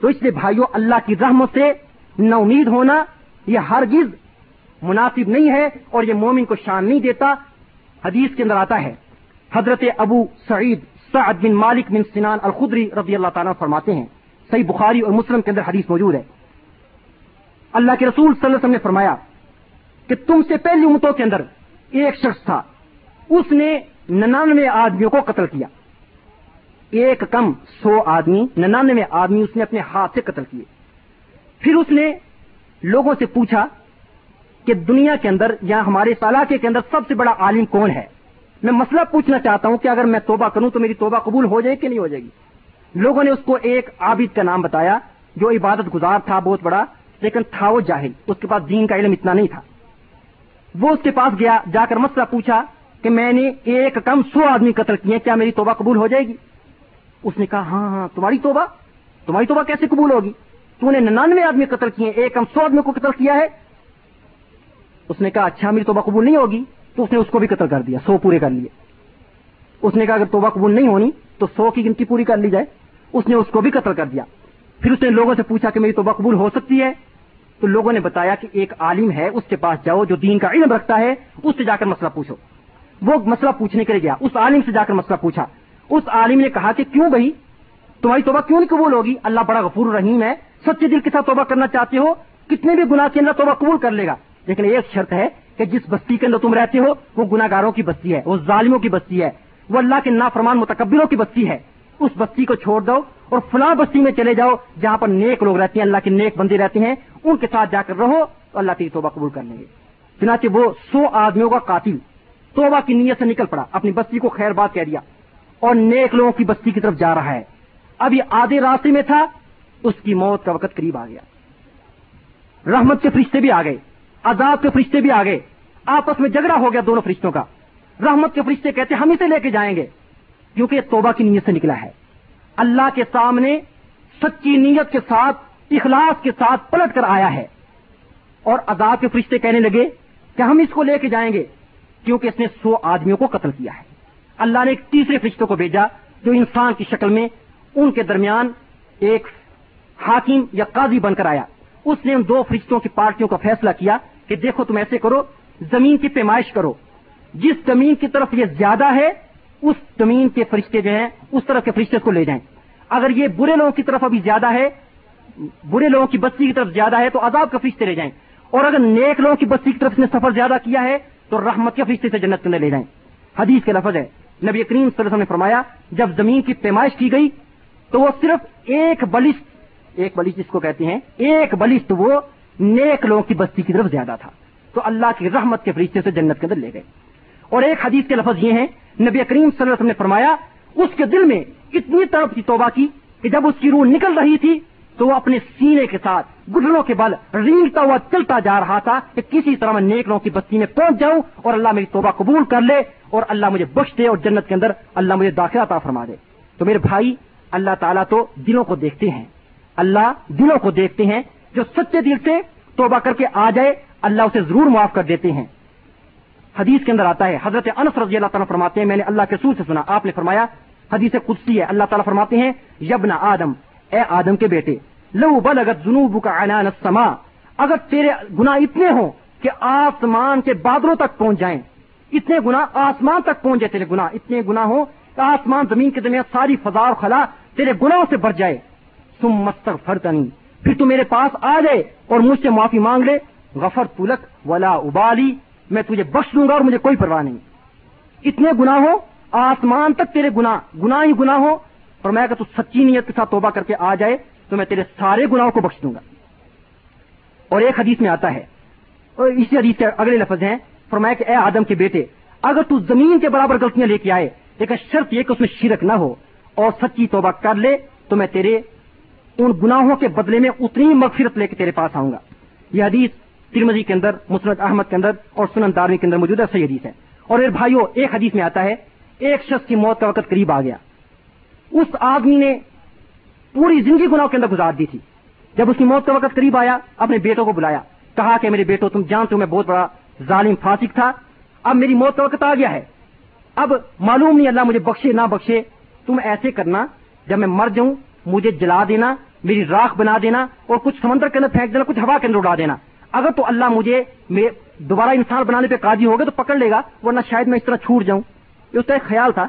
تو اس لیے بھائیوں اللہ کی رحمت سے نہ امید ہونا یہ ہرگز مناسب نہیں ہے اور یہ مومن کو شان نہیں دیتا۔ حدیث کے اندر آتا ہے، حضرت ابو سعید سعد بن مالک بن سنان الخدری رضی اللہ تعالیٰ فرماتے ہیں۔ صحیح بخاری اور مسلم کے اندر حدیث موجود ہے۔ اللہ کے رسول صلی اللہ علیہ وسلم نے فرمایا کہ تم سے پہلی امتوں کے اندر ایک شخص تھا۔ اس نے ننانوے آدمیوں کو قتل کیا۔ ایک کم سو آدمی، ننانوے آدمی اس نے اپنے ہاتھ سے قتل کیے۔ پھر اس نے لوگوں سے پوچھا کہ دنیا کے اندر یا ہمارے علاقے کے اندر سب سے بڑا عالم کون ہے؟ میں مسئلہ پوچھنا چاہتا ہوں کہ اگر میں توبہ کروں تو میری توبہ قبول ہو جائے کہ نہیں ہو جائے گی؟ لوگوں نے اس کو ایک عابد کا نام بتایا، جو عبادت گزار تھا بہت بڑا، لیکن تھا وہ جاہل۔ اس کے پاس دین کا علم اتنا نہیں تھا۔ وہ اس کے پاس گیا، جا کر مسئلہ پوچھا کہ میں نے ایک کم سو آدمی قتل کیے کیا میری توبہ قبول ہو جائے گی؟ اس نے کہا ہاں ہاں تمہاری توبہ تمہاری توبہ کیسے قبول ہوگی؟ تو نے ننانوے آدمی قتل کیے ایک کم سو آدمی کو قتل کیا ہے۔ اس نے کہا اچھا میری توبہ قبول نہیں ہوگی، تو اس نے اس کو بھی قتل کر دیا، سو پورے کر لیے۔ اس نے کہا، اگر توبہ قبول نہیں ہونی، تو سو کی گنتی پوری کر لی جائے۔ اس نے اس کو بھی قتل کر دیا۔ پھر اس نے لوگوں سے پوچھا کہ میری توبہ قبول ہو سکتی ہے؟ تو لوگوں نے بتایا کہ ایک عالم ہے، اس کے پاس جاؤ، جو دین کا علم رکھتا ہے، اس سے جا کر مسئلہ پوچھو۔ وہ مسئلہ پوچھنے کے لیے گیا۔ اس عالم سے جا کر مسئلہ پوچھا۔ اس عالم نے کہا کہ کیوں بھائی؟ تمہاری توبہ کیوں نہیں قبول ہوگی؟ اللہ بڑا غفور رحیم ہے۔ سچے دل کے ساتھ توبہ کرنا چاہتے ہو، کتنے بھی گناہ کے اندر توبہ قبول کر لے گا۔ لیکن ایک شرط ہے کہ جس بستی کے اندر تم رہتے ہو، وہ گناگاروں کی بستی ہے، وہ ظالموں کی بستی ہے، وہ اللہ کے نافرمان متکبروں کی بستی ہے۔ اس بستی کو چھوڑ دو اور فلاں بستی میں چلے جاؤ جہاں پر نیک لوگ رہتے ہیں، اللہ کے نیک بندے رہتے ہیں۔ ان کے ساتھ جا کر رہو تو اللہ کی توبہ قبول کر لیں گے۔ چنانچہ وہ سو آدمیوں کا قاتل توبہ کی نیت سے نکل پڑا، اپنی بستی کو خیر بات کہہ دیا۔ اور نیک لوگوں کی بستی کی طرف جا رہا ہے۔ اب یہ آدھے راستے میں تھا، اس کی موت کا وقت قریب آ گیا۔ رحمت کے فرشتے بھی آ گئے، عذاب کے فرشتے بھی آ گئے۔ آپس میں جھگڑا ہو گیا دونوں فرشتوں کا۔ رحمت کے فرشتے کہتے، ہم اسے لے کے جائیں گے۔ کیونکہ یہ توبہ کی نیت سے نکلا ہے۔ اللہ کے سامنے سچی نیت کے ساتھ، اخلاص کے ساتھ پلٹ کر آیا ہے۔ اور عذاب کے فرشتے کہنے لگے کہ ہم اس کو لے کے جائیں گے۔ کیونکہ اس نے سو آدمیوں کو قتل کیا ہے۔ اللہ نے ایک تیسرے فرشتوں کو بھیجا جو انسان کی شکل میں ان کے درمیان ایک حاکم یا قاضی بن کر آیا۔ اس نے ان دو فرشتوں کی پارٹیوں کا فیصلہ کیا کہ دیکھو تم ایسے کرو، زمین کی پیمائش کرو۔ جس زمین کی طرف یہ زیادہ ہے، اس زمین کے فرشتے جو ہیں، اس طرف کے فرشتے کو لے جائیں۔ اگر یہ برے لوگوں کی طرف ابھی زیادہ ہے، برے لوگوں کی بستی کی طرف زیادہ ہے، تو عذاب کا فرشتے لے جائیں۔ اور اگر نیک لوگوں کی بستی کی طرف نے سفر زیادہ کیا ہے تو رحمت کے فرشتے سے جنت کے اندر لے جائیں۔ حدیث کے لفظ ہے۔ نبی کریم صلی اللہ علیہ وسلم نے فرمایا، جب زمین کی پیمائش کی گئی، تو وہ صرف ایک بلشت ایک بلشت جس کو کہتے ہیں، ایک بلشت وہ نیک لوگوں کی بستی کی طرف زیادہ تھا۔ تو اللہ کی رحمت کے فرشتے سے جنت کے اندر لے گئے۔ اور ایک حدیث کے لفظ یہ ہیں، نبی کریم صلی اللہ علیہ وسلم نے فرمایا، اس کے دل میں اتنی طرف کی توبہ کی کہ جب اس کی روح نکل رہی تھی تو وہ اپنے سینے کے ساتھ گٹنوں کے بل ریلتا ہوا چلتا جا رہا تھا کہ کسی طرح میں نیک لوگوں کی بستی میں پہنچ جاؤں اور اللہ میری توبہ قبول کر لے اور اللہ مجھے بخش دے اور جنت کے اندر اللہ مجھے داخلہ عطا فرما دے۔ تو میرے بھائی، اللہ تعالیٰ تو دلوں کو دیکھتے ہیں۔ اللہ دلوں کو دیکھتے ہیں جو سچے دل سے توبہ کر کے آ جائے، اللہ اسے ضرور معاف کر دیتے ہیں۔ حدیث کے اندر آتا ہے، حضرت انس رضی اللہ تعالیٰ فرماتے ہیں، میں نے اللہ کے سور سے سنا، آپ نے فرمایا، حدیث قدسی ہے، اللہ تعالیٰ فرماتے ہیں یبنا آدم اے آدم کے بیٹے، لو بل اگر جنوب کا اعلان سما اگر تیرے گنا اتنے ہوں کہ آسمان کے بادلوں تک پہنچ جائیں، اتنے گنا آسمان تک پہنچ جائے تیرے گنا اتنے گنا ہو کہ آسمان زمین کے درمیان ساری فضا اور خلا تیرے گناہوں سے بڑھ جائے۔ تم مستق فرتنی پھر تو میرے پاس آ جائے اور مجھ سے معافی مانگ لے۔ غفر تلک ولا ابالی، میں تجھے بخش دوں گا اور مجھے کوئی پرواہ نہیں۔ اتنے گنا ہو آسمان تک تیرے گنا گنا ہی گنا ہو اور میں اگر تو سچی نیت کے ساتھ توبہ کر کے آ جائے تو میں تیرے سارے گناہوں کو بخش دوں گا۔ اور ایک حدیث میں آتا ہے۔ اور اسی حدیث کے اگلے لفظ ہیں۔ فرمایا کہ اے آدم کے بیٹے، اگر تو زمین کے برابر غلطیاں لے کے آئے، لیکن شرط یہ کہ اس میں شرک نہ ہو اور سچی توبہ کر لے، تو میں تیرے ان گناہوں کے بدلے میں اتنی مغفرت لے کے تیرے پاس آؤں گا۔ یہ حدیث ترمزی کے اندر مسرت احمد کے اندر اور سنن دارمی کے اندر موجود ہے، صحیح حدیث ہے۔ اور پھر بھائیوں ایک حدیث میں آتا ہے، ایک شخص کی موت کا وقت قریب آ گیا۔ اس آدمی نے پوری زندگی گناہ کے اندر گزار دی تھی۔ جب اس کی موت کا وقت قریب آیا، اپنے بیٹوں کو بلایا۔ کہا کہ میرے بیٹوں تم جانتے ہو میں بہت بڑا ظالم فاسق تھا۔ اب میری موت کا وقت آ گیا ہے۔ اب معلوم نہیں، اللہ مجھے بخشے نہ بخشے، تم ایسے کرنا۔ جب میں مر جاؤں، مجھے جلا دینا، میری راکھ بنا دینا اور کچھ سمندر کے اندر پھینک دینا، کچھ ہوا کے اندر اڑا دینا۔ اگر تو اللہ مجھے دوبارہ انسان بنانے پہ قاضی ہوگا تو پکڑ لے گا، ورنہ شاید میں اس طرح چھوٹ جاؤں۔ یہ اس کا ایک خیال تھا۔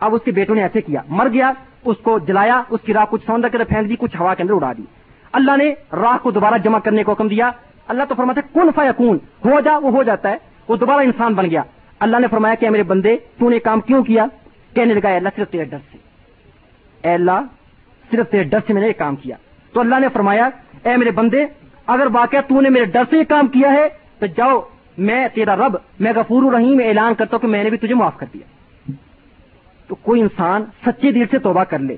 اب اس کے بیٹوں نے ایسے کیا، مر گیا، اس کو جلایا، اس کی راہ کچھ سمندر کے اندر پھینک دی، کچھ ہوا کے اندر اڑا دی۔ اللہ نے راہ کو دوبارہ جمع کرنے کو حکم دیا۔ اللہ تو فرماتے کن فا کون ہو جا، وہ ہو جاتا ہے، وہ دوبارہ انسان بن گیا۔ اللہ نے فرمایا کہ میرے بندے، تو نے کام کیوں کیا؟ کہنے لگا اللہ صرف تیرے ڈر سے۔ اے اللہ، صرف تیرے ڈر سے میں نے یہ کام کیا۔ تو اللہ نے فرمایا، اے میرے بندے، اگر واقعہ تو نے میرے ڈر سے یہ کام کیا ہے، تو جاؤ، میں تیرا رب، میں غفور رحیم اعلان کرتا ہوں کہ میں نے بھی تجھے معاف کر دیا۔ تو کوئی انسان سچے دل سے توبہ کر لے۔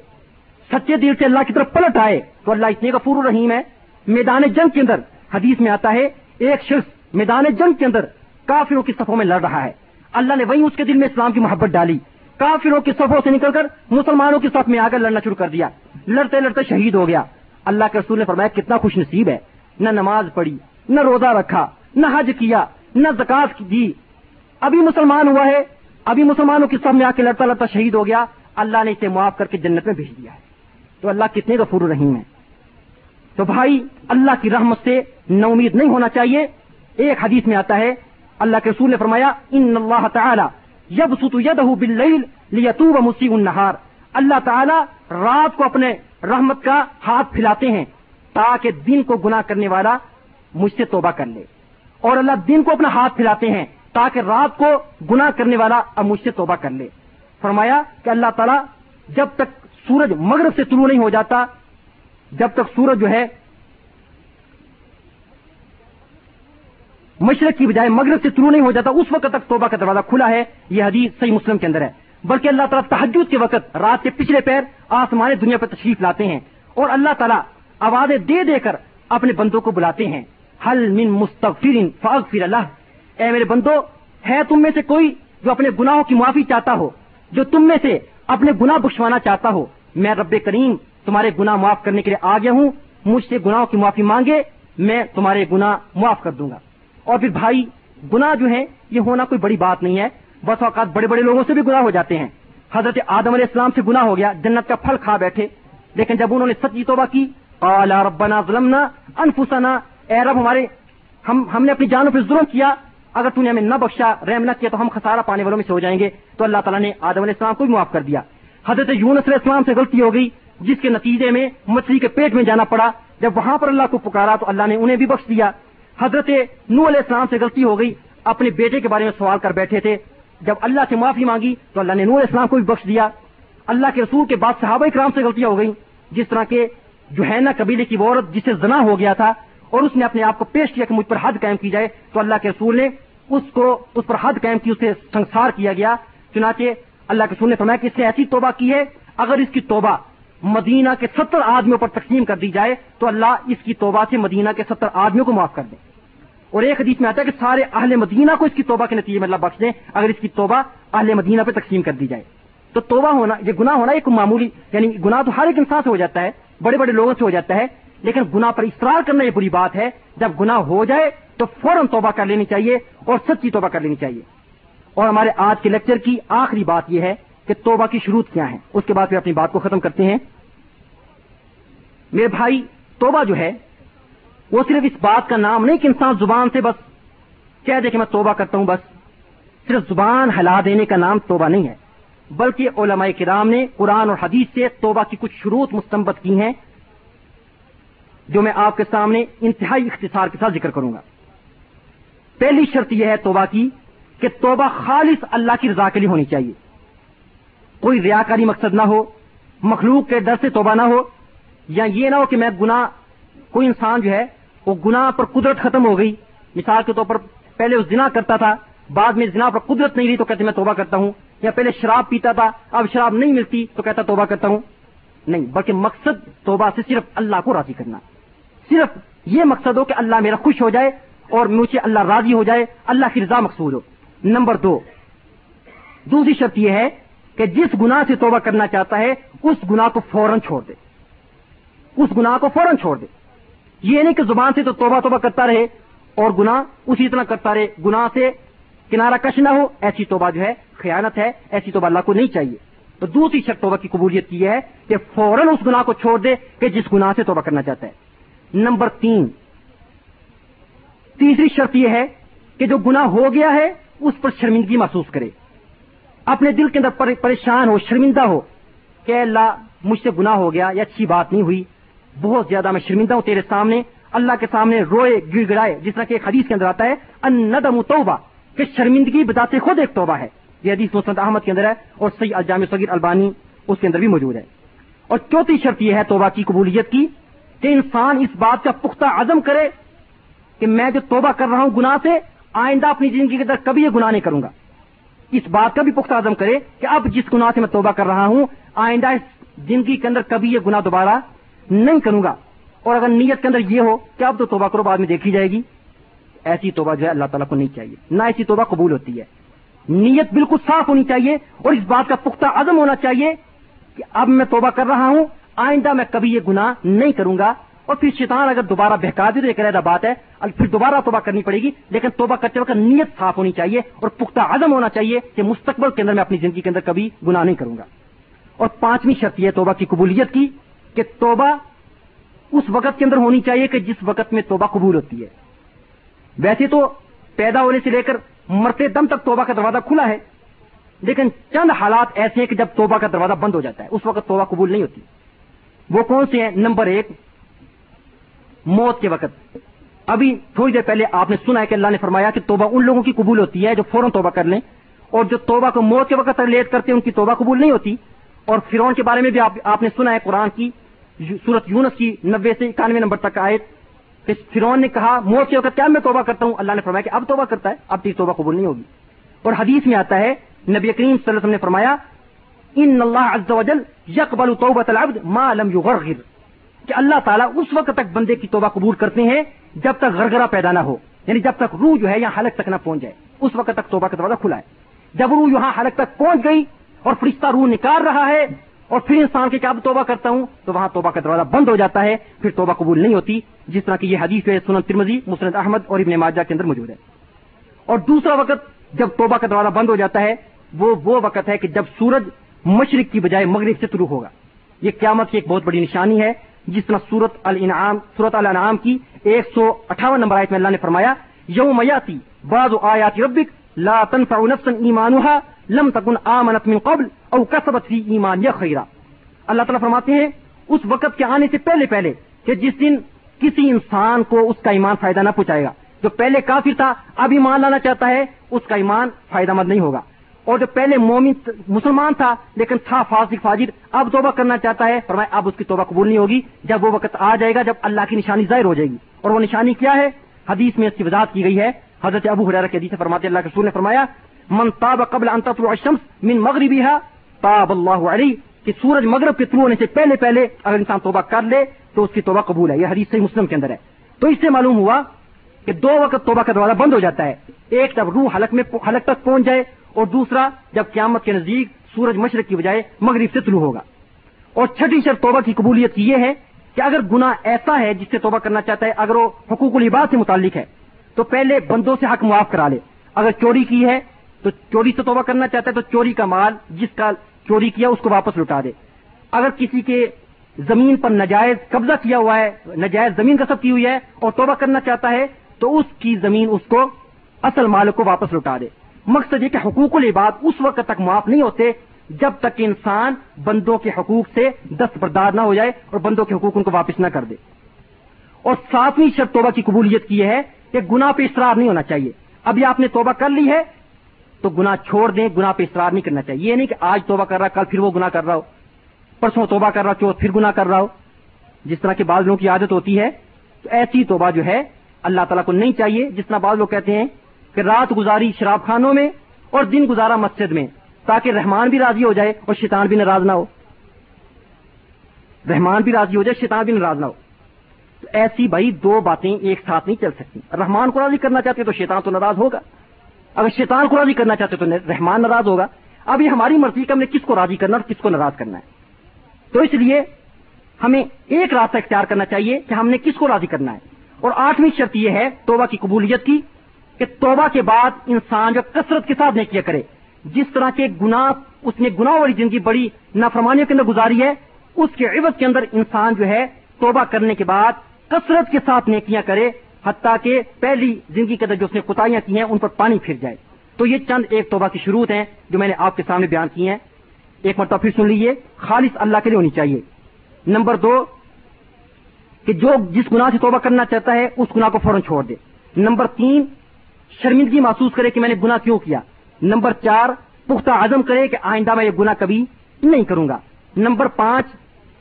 سچے دل سے اللہ کی طرف پلٹ آئے تو اللہ اتنے غفور رحیم ہے۔ میدان جنگ کے اندر حدیث میں آتا ہے، ایک شخص میدان جنگ کے اندر کافروں کی صفوں میں لڑ رہا ہے۔ اللہ نے وہیں اس کے دل میں اسلام کی محبت ڈالی۔ کافروں کی صفوں سے نکل کر مسلمانوں کی صف میں آ کر لڑنا شروع کر دیا۔ لڑتے لڑتے شہید ہو گیا۔ اللہ کے رسول نے فرمایا، کتنا خوش نصیب ہے۔ نہ نماز پڑھی، نہ روزہ رکھا، نہ حج کیا، نہ زکات دی۔ ابھی مسلمان ہوا ہے ابھی مسلمانوں کی سب میں آ کے لڑتا لڑتا شہید ہو گیا، اللہ نے اسے معاف کر کے جنت میں بھیج دیا ہے۔ تو اللہ کتنے غفور رحیم ہے تو بھائی، اللہ کی رحمت سے نہ امید نہیں ہونا چاہیے۔ ایک حدیث میں آتا ہے، اللہ کے رسول نے فرمایا، ان اللہ تعالی یب ستو ید لیتوب مسیح النہار۔ اللہ تعالی رات کو اپنے رحمت کا ہاتھ پھیلاتے ہیں تاکہ دن کو گناہ کرنے والا مجھ سے توبہ کر لے۔ اور اللہ دن کو اپنا ہاتھ پھیلاتے ہیں۔ تاکہ رات کو گناہ کرنے والا اب مجھ سے توبہ کر لے۔ فرمایا کہ اللہ تعالیٰ جب تک سورج مغرب سے شروع نہیں ہو جاتا، جب تک سورج جو ہے مشرق کی بجائے مغرب سے شروع نہیں ہو جاتا، اس وقت تک توبہ کا دروازہ کھلا ہے۔ یہ حدیث صحیح مسلم کے اندر ہے۔ بلکہ اللہ تعالیٰ تحجد کے وقت رات کے پچھلے پیر آسمان دنیا پر تشریف لاتے ہیں اور اللہ تعالیٰ آوازیں دے دے کر اپنے بندوں کو بلاتے ہیں۔ حل من مستغفر فاغفر اللہ اے میرے بندو، ہے تم میں سے کوئی جو اپنے گناہوں کی معافی چاہتا ہو، جو تم میں سے اپنے گناہ بخشوانا چاہتا ہو، میں رب کریم تمہارے گناہ معاف کرنے کے لیے آ گیا ہوں، مجھ سے گناہوں کی معافی مانگے، میں تمہارے گناہ معاف کر دوں گا۔ اور پھر بھائی، گناہ جو ہے یہ ہونا کوئی بڑی بات نہیں ہے، بس اوقات بڑے بڑے لوگوں سے بھی گناہ ہو جاتے ہیں۔ حضرت آدم علیہ السلام سے گناہ ہو گیا، جنت کا پھل کھا بیٹھے۔ لیکن جب انہوں نے سچی توبہ کی ربنا ظلمنا انفسنا، اے رب ہمارے، ہم ہم نے اپنی جانوں پہ ظلم کیا اگر تم نے ہمیں نہ بخشا، رحم نہ کیا تو ہم خسارہ پانے والوں میں سے ہو جائیں گے۔ تو اللہ تعالیٰ نے آدم علیہ السلام کو بھی معاف کر دیا۔ حضرت یونس علیہ السلام سے غلطی ہو گئی، جس کے نتیجے میں مچھلی کے پیٹ میں جانا پڑا۔ جب وہاں پر اللہ کو پکارا تو اللہ نے انہیں بھی بخش دیا۔ حضرت نو علیہ السلام سے غلطی ہو گئی، اپنے بیٹے کے بارے میں سوال کر بیٹھے تھے۔ جب اللہ سے معافی مانگی تو اللہ نے نور اسلام کو بھی بخش دیا۔ اللہ کے رسول کے بعد صحابہ کرام سے غلطیاں ہو گئی جس طرح کے جو ہے نا قبیلے کی عورت جسے زنا ہو گیا تھا اور اس نے اپنے آپ کو پیش کیا کہ مجھ پر حد قائم کی جائے، تو اللہ کے رسول نے اس کو، اس پر حد قائم کی، اسے سنسار کیا گیا۔ چنانچہ اللہ کے رسول نے فرمایا کہ اس سے ایسی توبہ کی ہے، اگر اس کی توبہ مدینہ کے ستر آدمیوں پر تقسیم کر دی جائے، تو اللہ اس کی توبہ سے مدینہ کے ستر آدمیوں کو معاف کر دے۔ اور ایک حدیث میں آتا ہے کہ سارے اہل مدینہ کو اس کی توبہ کے نتیجے میں اللہ بخش دیں، اگر اس کی توبہ اہل مدینہ پہ تقسیم کر دی جائے۔ تو توبہ ہونا، یہ گناہ ہونا ایک معمولی یعنی گناہ تو ہر ایک انسان سے ہو جاتا ہے، بڑے بڑے لوگوں سے ہو جاتا ہے لیکن گناہ پر اصرار کرنا یہ بری بات ہے، جب گناہ ہو جائے تو فوراً توبہ کر لینی چاہیے اور سچی توبہ کر لینی چاہیے۔ اور ہمارے آج کے لیکچر کی آخری بات یہ ہے کہ توبہ کی شروع کیا ہے اس کے بعد پھر اپنی بات کو ختم کرتے ہیں۔ میرے بھائی، توبہ جو ہے، وہ صرف اس بات کا نام نہیں کہ انسان زبان سے بس کہہ دے کہ میں توبہ کرتا ہوں بس۔ صرف زبان ہلا دینے کا نام توبہ نہیں ہے، بلکہ علماء کرام نے قرآن اور حدیث سے توبہ کی کچھ شروط مستمت کی ہیں۔ جو میں آپ کے سامنے انتہائی اختصار کے ساتھ ذکر کروں گا۔ پہلی شرط یہ ہے توبہ کی کہ توبہ خالص اللہ کی رضا کے لیے ہونی چاہیے۔ کوئی ریاکاری مقصد نہ ہو، مخلوق کے ڈر سے توبہ نہ ہو، یا یہ نہ ہو کہ میں گنا کوئی انسان جو ہے، وہ گنا پر قدرت ختم ہو گئی۔ مثال کے طور پر پہلے وہ زنا کرتا تھا، بعد میں زنا پر قدرت نہیں رہی تو کہتے میں توبہ کرتا ہوں۔ یا پہلے شراب پیتا تھا، اب شراب نہیں ملتی تو کہتا توبہ کرتا ہوں۔ نہیں، بلکہ مقصد توبہ سے صرف اللہ کو راضی کرنا۔ صرف یہ مقصد ہو کہ اللہ میرا خوش ہو جائے اور مجھے اللہ راضی ہو جائے، اللہ کی رضا مقصود ہو۔ نمبر دو، دوسری شرط یہ ہے کہ جس گنا سے توبہ کرنا چاہتا ہے، اس گنا کو فوراً چھوڑ دے۔ اس گنا کو فوراً چھوڑ دے۔ یہ نہیں کہ زبان سے تو توبہ توبہ کرتا رہے اور گنا اسی طرح کرتا رہے۔ گنا سے کنارہ کش نہ ہو، ایسی توبہ جو ہے خیانت ہے، ایسی توبہ اللہ کو نہیں چاہیے۔ تو دوسری شرط توبہ کی قبولیت کی ہے کہ فوراً اس گنا کو چھوڑ دے کہ جس گنا سے توبہ کرنا چاہتا ہے۔ نمبر تین۔ تیسری شرط یہ ہے کہ جو گنا ہو گیا ہے، اس پر شرمندگی محسوس کرے۔ اپنے دل کے اندر پریشان ہو، شرمندہ ہو کہ اللہ، مجھ سے گنا ہو گیا، یہ اچھی بات نہیں ہوئی۔ بہت زیادہ میں شرمندہ ہوں تیرے سامنے۔ اللہ کے سامنے روئے گر گڑائے جس طرح کہ حدیث کے اندر آتا ہے ان ندم توبہ، کہ شرمندگی بتاتے خود ایک توبہ ہے۔ یہ حدیث مسند احمد کے اندر ہے اور سی الجام صغیر البانی اس کے اندر بھی موجود ہے۔ اور چوتھی شرط یہ ہے توبہ کی قبولیت کی۔ کہ انسان اس بات کا پختہ عزم کرے کہ میں جو توبہ کر رہا ہوں گناہ سے، آئندہ اپنی زندگی کے اندر کبھی یہ گناہ نہیں کروں گا۔ اس بات کا بھی پختہ عزم کرے کہ اب جس گناہ سے میں توبہ کر رہا ہوں، آئندہ اس زندگی کے اندر کبھی یہ گناہ دوبارہ نہیں کروں گا۔ اور اگر نیت کے اندر یہ ہو کہ اب تو توبہ کرو، بعد میں دیکھی جائے گی۔ ایسی توبہ جو ہے اللہ تعالیٰ کو نہیں چاہیے۔ نہ ایسی توبہ قبول ہوتی ہے۔ نیت بالکل صاف ہونی چاہیے اور اس بات کا پختہ عزم ہونا چاہیے کہ اب میں توبہ کر رہا ہوں آئندہ میں کبھی یہ گناہ نہیں کروں گا۔ اور پھر شیطان اگر دوبارہ بہکا دے تو ایک علیحدہ بات ہے۔ پھر دوبارہ توبہ کرنی پڑے گی، لیکن توبہ کرتے وقت نیت صاف ہونی چاہیے اور پختہ عزم ہونا چاہیے کہ مستقبل کے اندر میں اپنی زندگی کے اندر کبھی گناہ نہیں کروں گا۔ اور پانچویں شرط یہ توبہ کی قبولیت کی کہ توبہ اس وقت کے اندر ہونی چاہیے کہ جس وقت میں توبہ قبول ہوتی ہے۔ ویسے تو پیدا ہونے سے لے کر مرتے دم تک توبہ کا دروازہ کھلا ہے، لیکن چند حالات ایسے ہیں کہ جب توبہ کا دروازہ بند ہو جاتا ہے، اس وقت توبہ قبول نہیں ہوتی۔ وہ کون سے ہیں نمبر ایک، موت کے وقت۔ ابھی تھوڑی دیر پہلے آپ نے سنا ہے کہ اللہ نے فرمایا کہ توبہ ان لوگوں کی قبول ہوتی ہے جو فوراً توبہ کر لیں، اور جو توبہ کو موت کے وقت ریلیٹ کرتے ہیں، ان کی توبہ قبول نہیں ہوتی۔ اور فرون کے بارے میں بھی آپ نے سنا ہے، قرآن کی سورت یونس کی نبے سے اکانوے نمبر تک آئے کہ فرون نے کہا، موت کے وقت کیا میں توبہ کرتا ہوں؟ اللہ نے فرمایا کہ اب توبہ کرتا ہے، اب تیری توبہ قبول نہیں ہوگی۔ اور حدیث میں آتا ہے، نبی کریم صلی اللہ علیہ وسلم نے فرمایا ان اللہ عز و جل یقبل توبۃ العبد ما لم یغرغر کہ اللہ تعالیٰ اس وقت تک بندے کی توبہ قبول کرتے ہیں جب تک غرغرہ پیدا نہ ہو۔ یعنی جب تک روح جو ہے یہاں حلق تک نہ پہنچ جائے۔ اس وقت تک توبہ کا دروازہ کھلا ہے۔ جب روح یہاں حلق تک پہنچ گئی اور فرشتہ روح نکال رہا ہے اور پھر انسان کے کیا توبہ کرتا ہوں تو وہاں توبہ کا دروازہ بند ہو جاتا ہے، پھر توبہ قبول نہیں ہوتی، جس طرح کی یہ حدیث ہے سنن ترمزی مسرت احمد اور ابن ماجہ کے اندر موجود ہے۔ اور دوسرا وقت جب توبہ کا دروازہ بند ہو جاتا ہے، وہ وہ وقت ہے کہ جب سورج مشرق کی بجائے مغرب سے شروع ہوگا۔ یہ قیامت کی ایک بہت بڑی نشانی ہے، جس طرح سورت الانعام سورت الانعام کی ایک سو اٹھاون نمبر آیت میں اللہ نے فرمایا، یوم یاتی بعض آیات ربک لا تنفع نفسا ایمانها لم تکن آمنت من قبل او کسبت فی ایمان یا خیرہ اللہ تعالیٰ فرماتے ہیں، اس وقت کے آنے سے پہلے پہلے کہ جس دن کسی انسان کو اس کا ایمان فائدہ نہ پہنچائے گا۔ جو پہلے کافر تھا، اب ایمان لانا چاہتا ہے، اس کا ایمان فائدہ مند نہیں ہوگا۔ اور جو پہلے مومن مسلمان تھا، لیکن تھا فاسق، فاجر، اب توبہ کرنا چاہتا ہے، پر اب اس کی توبہ قبول نہیں ہوگی۔ جب وہ وقت آ جائے گا، جب اللہ کی نشانی ظاہر ہو جائے گی۔ اور وہ نشانی کیا ہے؟ حدیث میں اس کی وضاحت کی گئی ہے۔ حضرت ابو حرار کے حدیث فرماتے اللہ کے سور نے فرمایا، من تاب قبل الشمس من مغربی تاب اللہ علی کہ سورج مغرب کے طلوع ہونے سے پہلے پہلے اگر انسان توبہ کر لے، تو اس کی توبہ قبول ہے۔ یہ حدیث صحیح مسلم کے اندر ہے۔ تو اس سے معلوم ہوا کہ دو وقت توبہ کا دروازہ بند ہو جاتا ہے۔ ایک جب روح حلق میں حلق تک پہنچ جائے اور دوسرا، جب قیامت کے نزدیک سورج مشرق کی بجائے مغرب سے طلوع ہوگا۔ اور چھٹی شرط توبہ کی قبولیت کی یہ ہے کہ اگر گنا ایسا ہے جس سے توبہ کرنا چاہتا ہے، اگر وہ حقوق العباد سے متعلق ہے، تو پہلے بندوں سے حق معاف کرا لے۔ اگر چوری کی ہے، تو چوری سے توبہ کرنا چاہتا ہے، تو چوری کا مال جس کا چوری کیا اس کو واپس لوٹا دے۔ اگر کسی کے زمین پر نجائز قبضہ کیا ہوا ہے، نجائز زمین کا سب کی ہوئی ہے اور توبہ کرنا چاہتا ہے، تو اس کی زمین اس کو، اصل مالک کو واپس لوٹا دے۔ مقصد یہ کہ حقوق العباد اس وقت تک معاف نہیں ہوتے جب تک انسان بندوں کے حقوق سے دستبردار نہ ہو جائے اور بندوں کے حقوق ان کو واپس نہ کر دے۔ اور ساتویں شرط توبہ کی قبولیت کی ہے کہ گنا پہ اصرار نہیں ہونا چاہیے۔ ابھی آپ نے توبہ کر لی ہے تو گنا چھوڑ دیں گنا پہ اصرار نہیں کرنا چاہیے۔ یہ نہیں کہ آج توبہ کر رہا کل پھر وہ گنا کر رہا ہو۔ پرسوں توبہ کر رہا ہو پھر گنا کر رہا ہو۔ جس طرح کے بعض لوگوں کی عادت ہوتی ہے، تو ایسی توبہ جو ہے اللہ تعالیٰ کو نہیں چاہیے، جس طرح بعض لوگ کہتے ہیں کہ رات گزاری شراب خانوں میں اور دن گزارا مسجد میں، تاکہ رحمان بھی راضی ہو جائے اور شیطان بھی ناراض نہ ہو۔ رحمان بھی راضی ہو جائے، شیطان بھی ناراض نہ ہو۔ تو ایسی بھائی دو باتیں ایک ساتھ نہیں چل سکتی۔ رحمان کو راضی کرنا چاہتے تو شیطان تو ناراض ہوگا۔ اگر شیطان کو راضی کرنا چاہتے تو رحمان ناراض ہوگا۔ اب یہ ہماری مرضی کا ہم نے کس کو راضی کرنا اور کس کو ناراض کرنا ہے۔ تو اس لیے ہمیں ایک راستہ اختیار کرنا چاہیے کہ ہم نے کس کو راضی کرنا ہے۔ اور آٹھویں شرط یہ ہے توبہ کی قبولیت کی۔ کہ توبہ کے بعد انسان جو کثرت کے ساتھ نہیں کیا کرے۔ جس طرح کے گنا اس نے گنا والی زندگی بڑی نافرمانیوں کے اندر گزاری ہے، اس کے عوض کے اندر انسان جو ہے توبہ کرنے کے بعد کثرت کے ساتھ نیکیاں کرے، حتیٰ کہ پہلی زندگی کے اندر جو اس نے کوتاہیاں کی ہیں، ان پر پانی پھر جائے۔ تو یہ چند ایک توبہ کی شروع ہیں جو میں نے آپ کے سامنے بیان کی ہیں۔ ایک مرتبہ پھر سن لیجیے خالص اللہ کے لیے ہونی چاہیے۔ نمبر دو، کہ جو جس گناہ سے توبہ کرنا چاہتا ہے، اس گناہ کو فوراً چھوڑ دے۔ نمبر تین شرمندگی محسوس کرے کہ میں نے گناہ کیوں کیا؟ نمبر چار، پختہ عزم کرے کہ آئندہ میں یہ گناہ کبھی نہیں کروں گا۔ نمبر پانچ،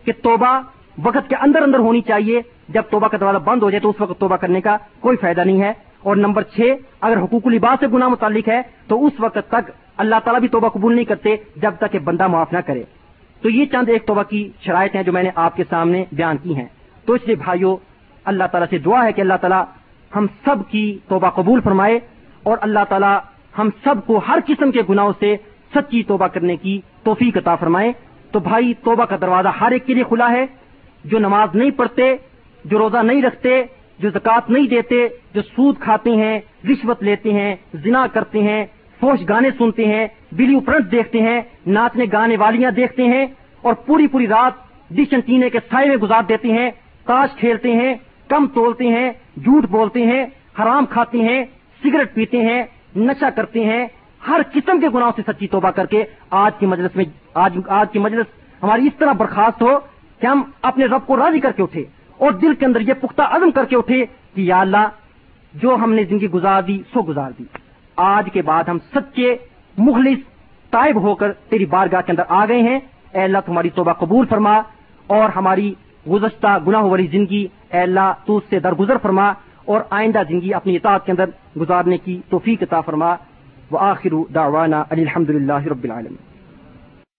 کہ توبہ وقت کے اندر اندر ہونی چاہیے۔ جب توبہ کا دروازہ بند ہو جائے تو اس وقت توبہ کرنے کا کوئی فائدہ نہیں ہے۔ اور نمبر چھ، اگر حقوق الباس سے گناہ متعلق ہے تو اس وقت تک اللہ تعالیٰ بھی توبہ قبول نہیں کرتے جب تک کہ بندہ معاف نہ کرے۔ تو یہ چند ایک توبہ کی شرائط ہیں جو میں نے آپ کے سامنے بیان کی ہیں۔ تو اس لیے بھائیوں اللہ تعالیٰ سے دعا ہے کہ اللہ تعالیٰ ہم سب کی توبہ قبول فرمائے اور اللہ تعالیٰ ہم سب کو ہر قسم کے گناہوں سے سچی توبہ کرنے کی توفیق عطا فرمائے۔ تو بھائی، توبہ کا دروازہ ہر ایک کے لیے کھلا ہے۔ جو نماز نہیں پڑھتے، جو روزہ نہیں رکھتے، جو زکوٰۃ نہیں دیتے، جو سود کھاتے ہیں، رشوت لیتے ہیں، زنا کرتے ہیں، فوش گانے سنتے ہیں ویڈیو پرنٹ دیکھتے ہیں، ناچنے گانے والیاں دیکھتے ہیں اور پوری پوری رات ڈشن ٹینے کے سائے میں گزار دیتے ہیں، تاش کھیلتے ہیں کم تولتے ہیں، جھوٹ بولتے ہیں، حرام کھاتے ہیں، سگریٹ پیتے ہیں، نشہ کرتے ہیں، ہر قسم کے گناہوں سے سچی توبہ کر کے آج کی مجلس میں، آج آج کی مجلس ہماری اس طرح برخاست ہو کہ ہم اپنے رب کو راضی کر کے اٹھے اور دل کے اندر یہ پختہ عزم کر کے اٹھے کہ یا اللہ، جو ہم نے زندگی گزار دی، سو گزار دی۔ آج کے بعد ہم سچے، مخلص، طائب ہو کر تیری بارگاہ کے اندر آ گئے ہیں۔ اے اللہ، تمہاری توبہ قبول فرما اور ہماری گزشتہ گناہ والی زندگی اے اللہ، تو اس سے درگزر فرما اور آئندہ زندگی اپنی اطاعت کے اندر گزارنے کی توفیق عطا فرما۔ وآخر دعوانا الحمد للہ رب العالمین۔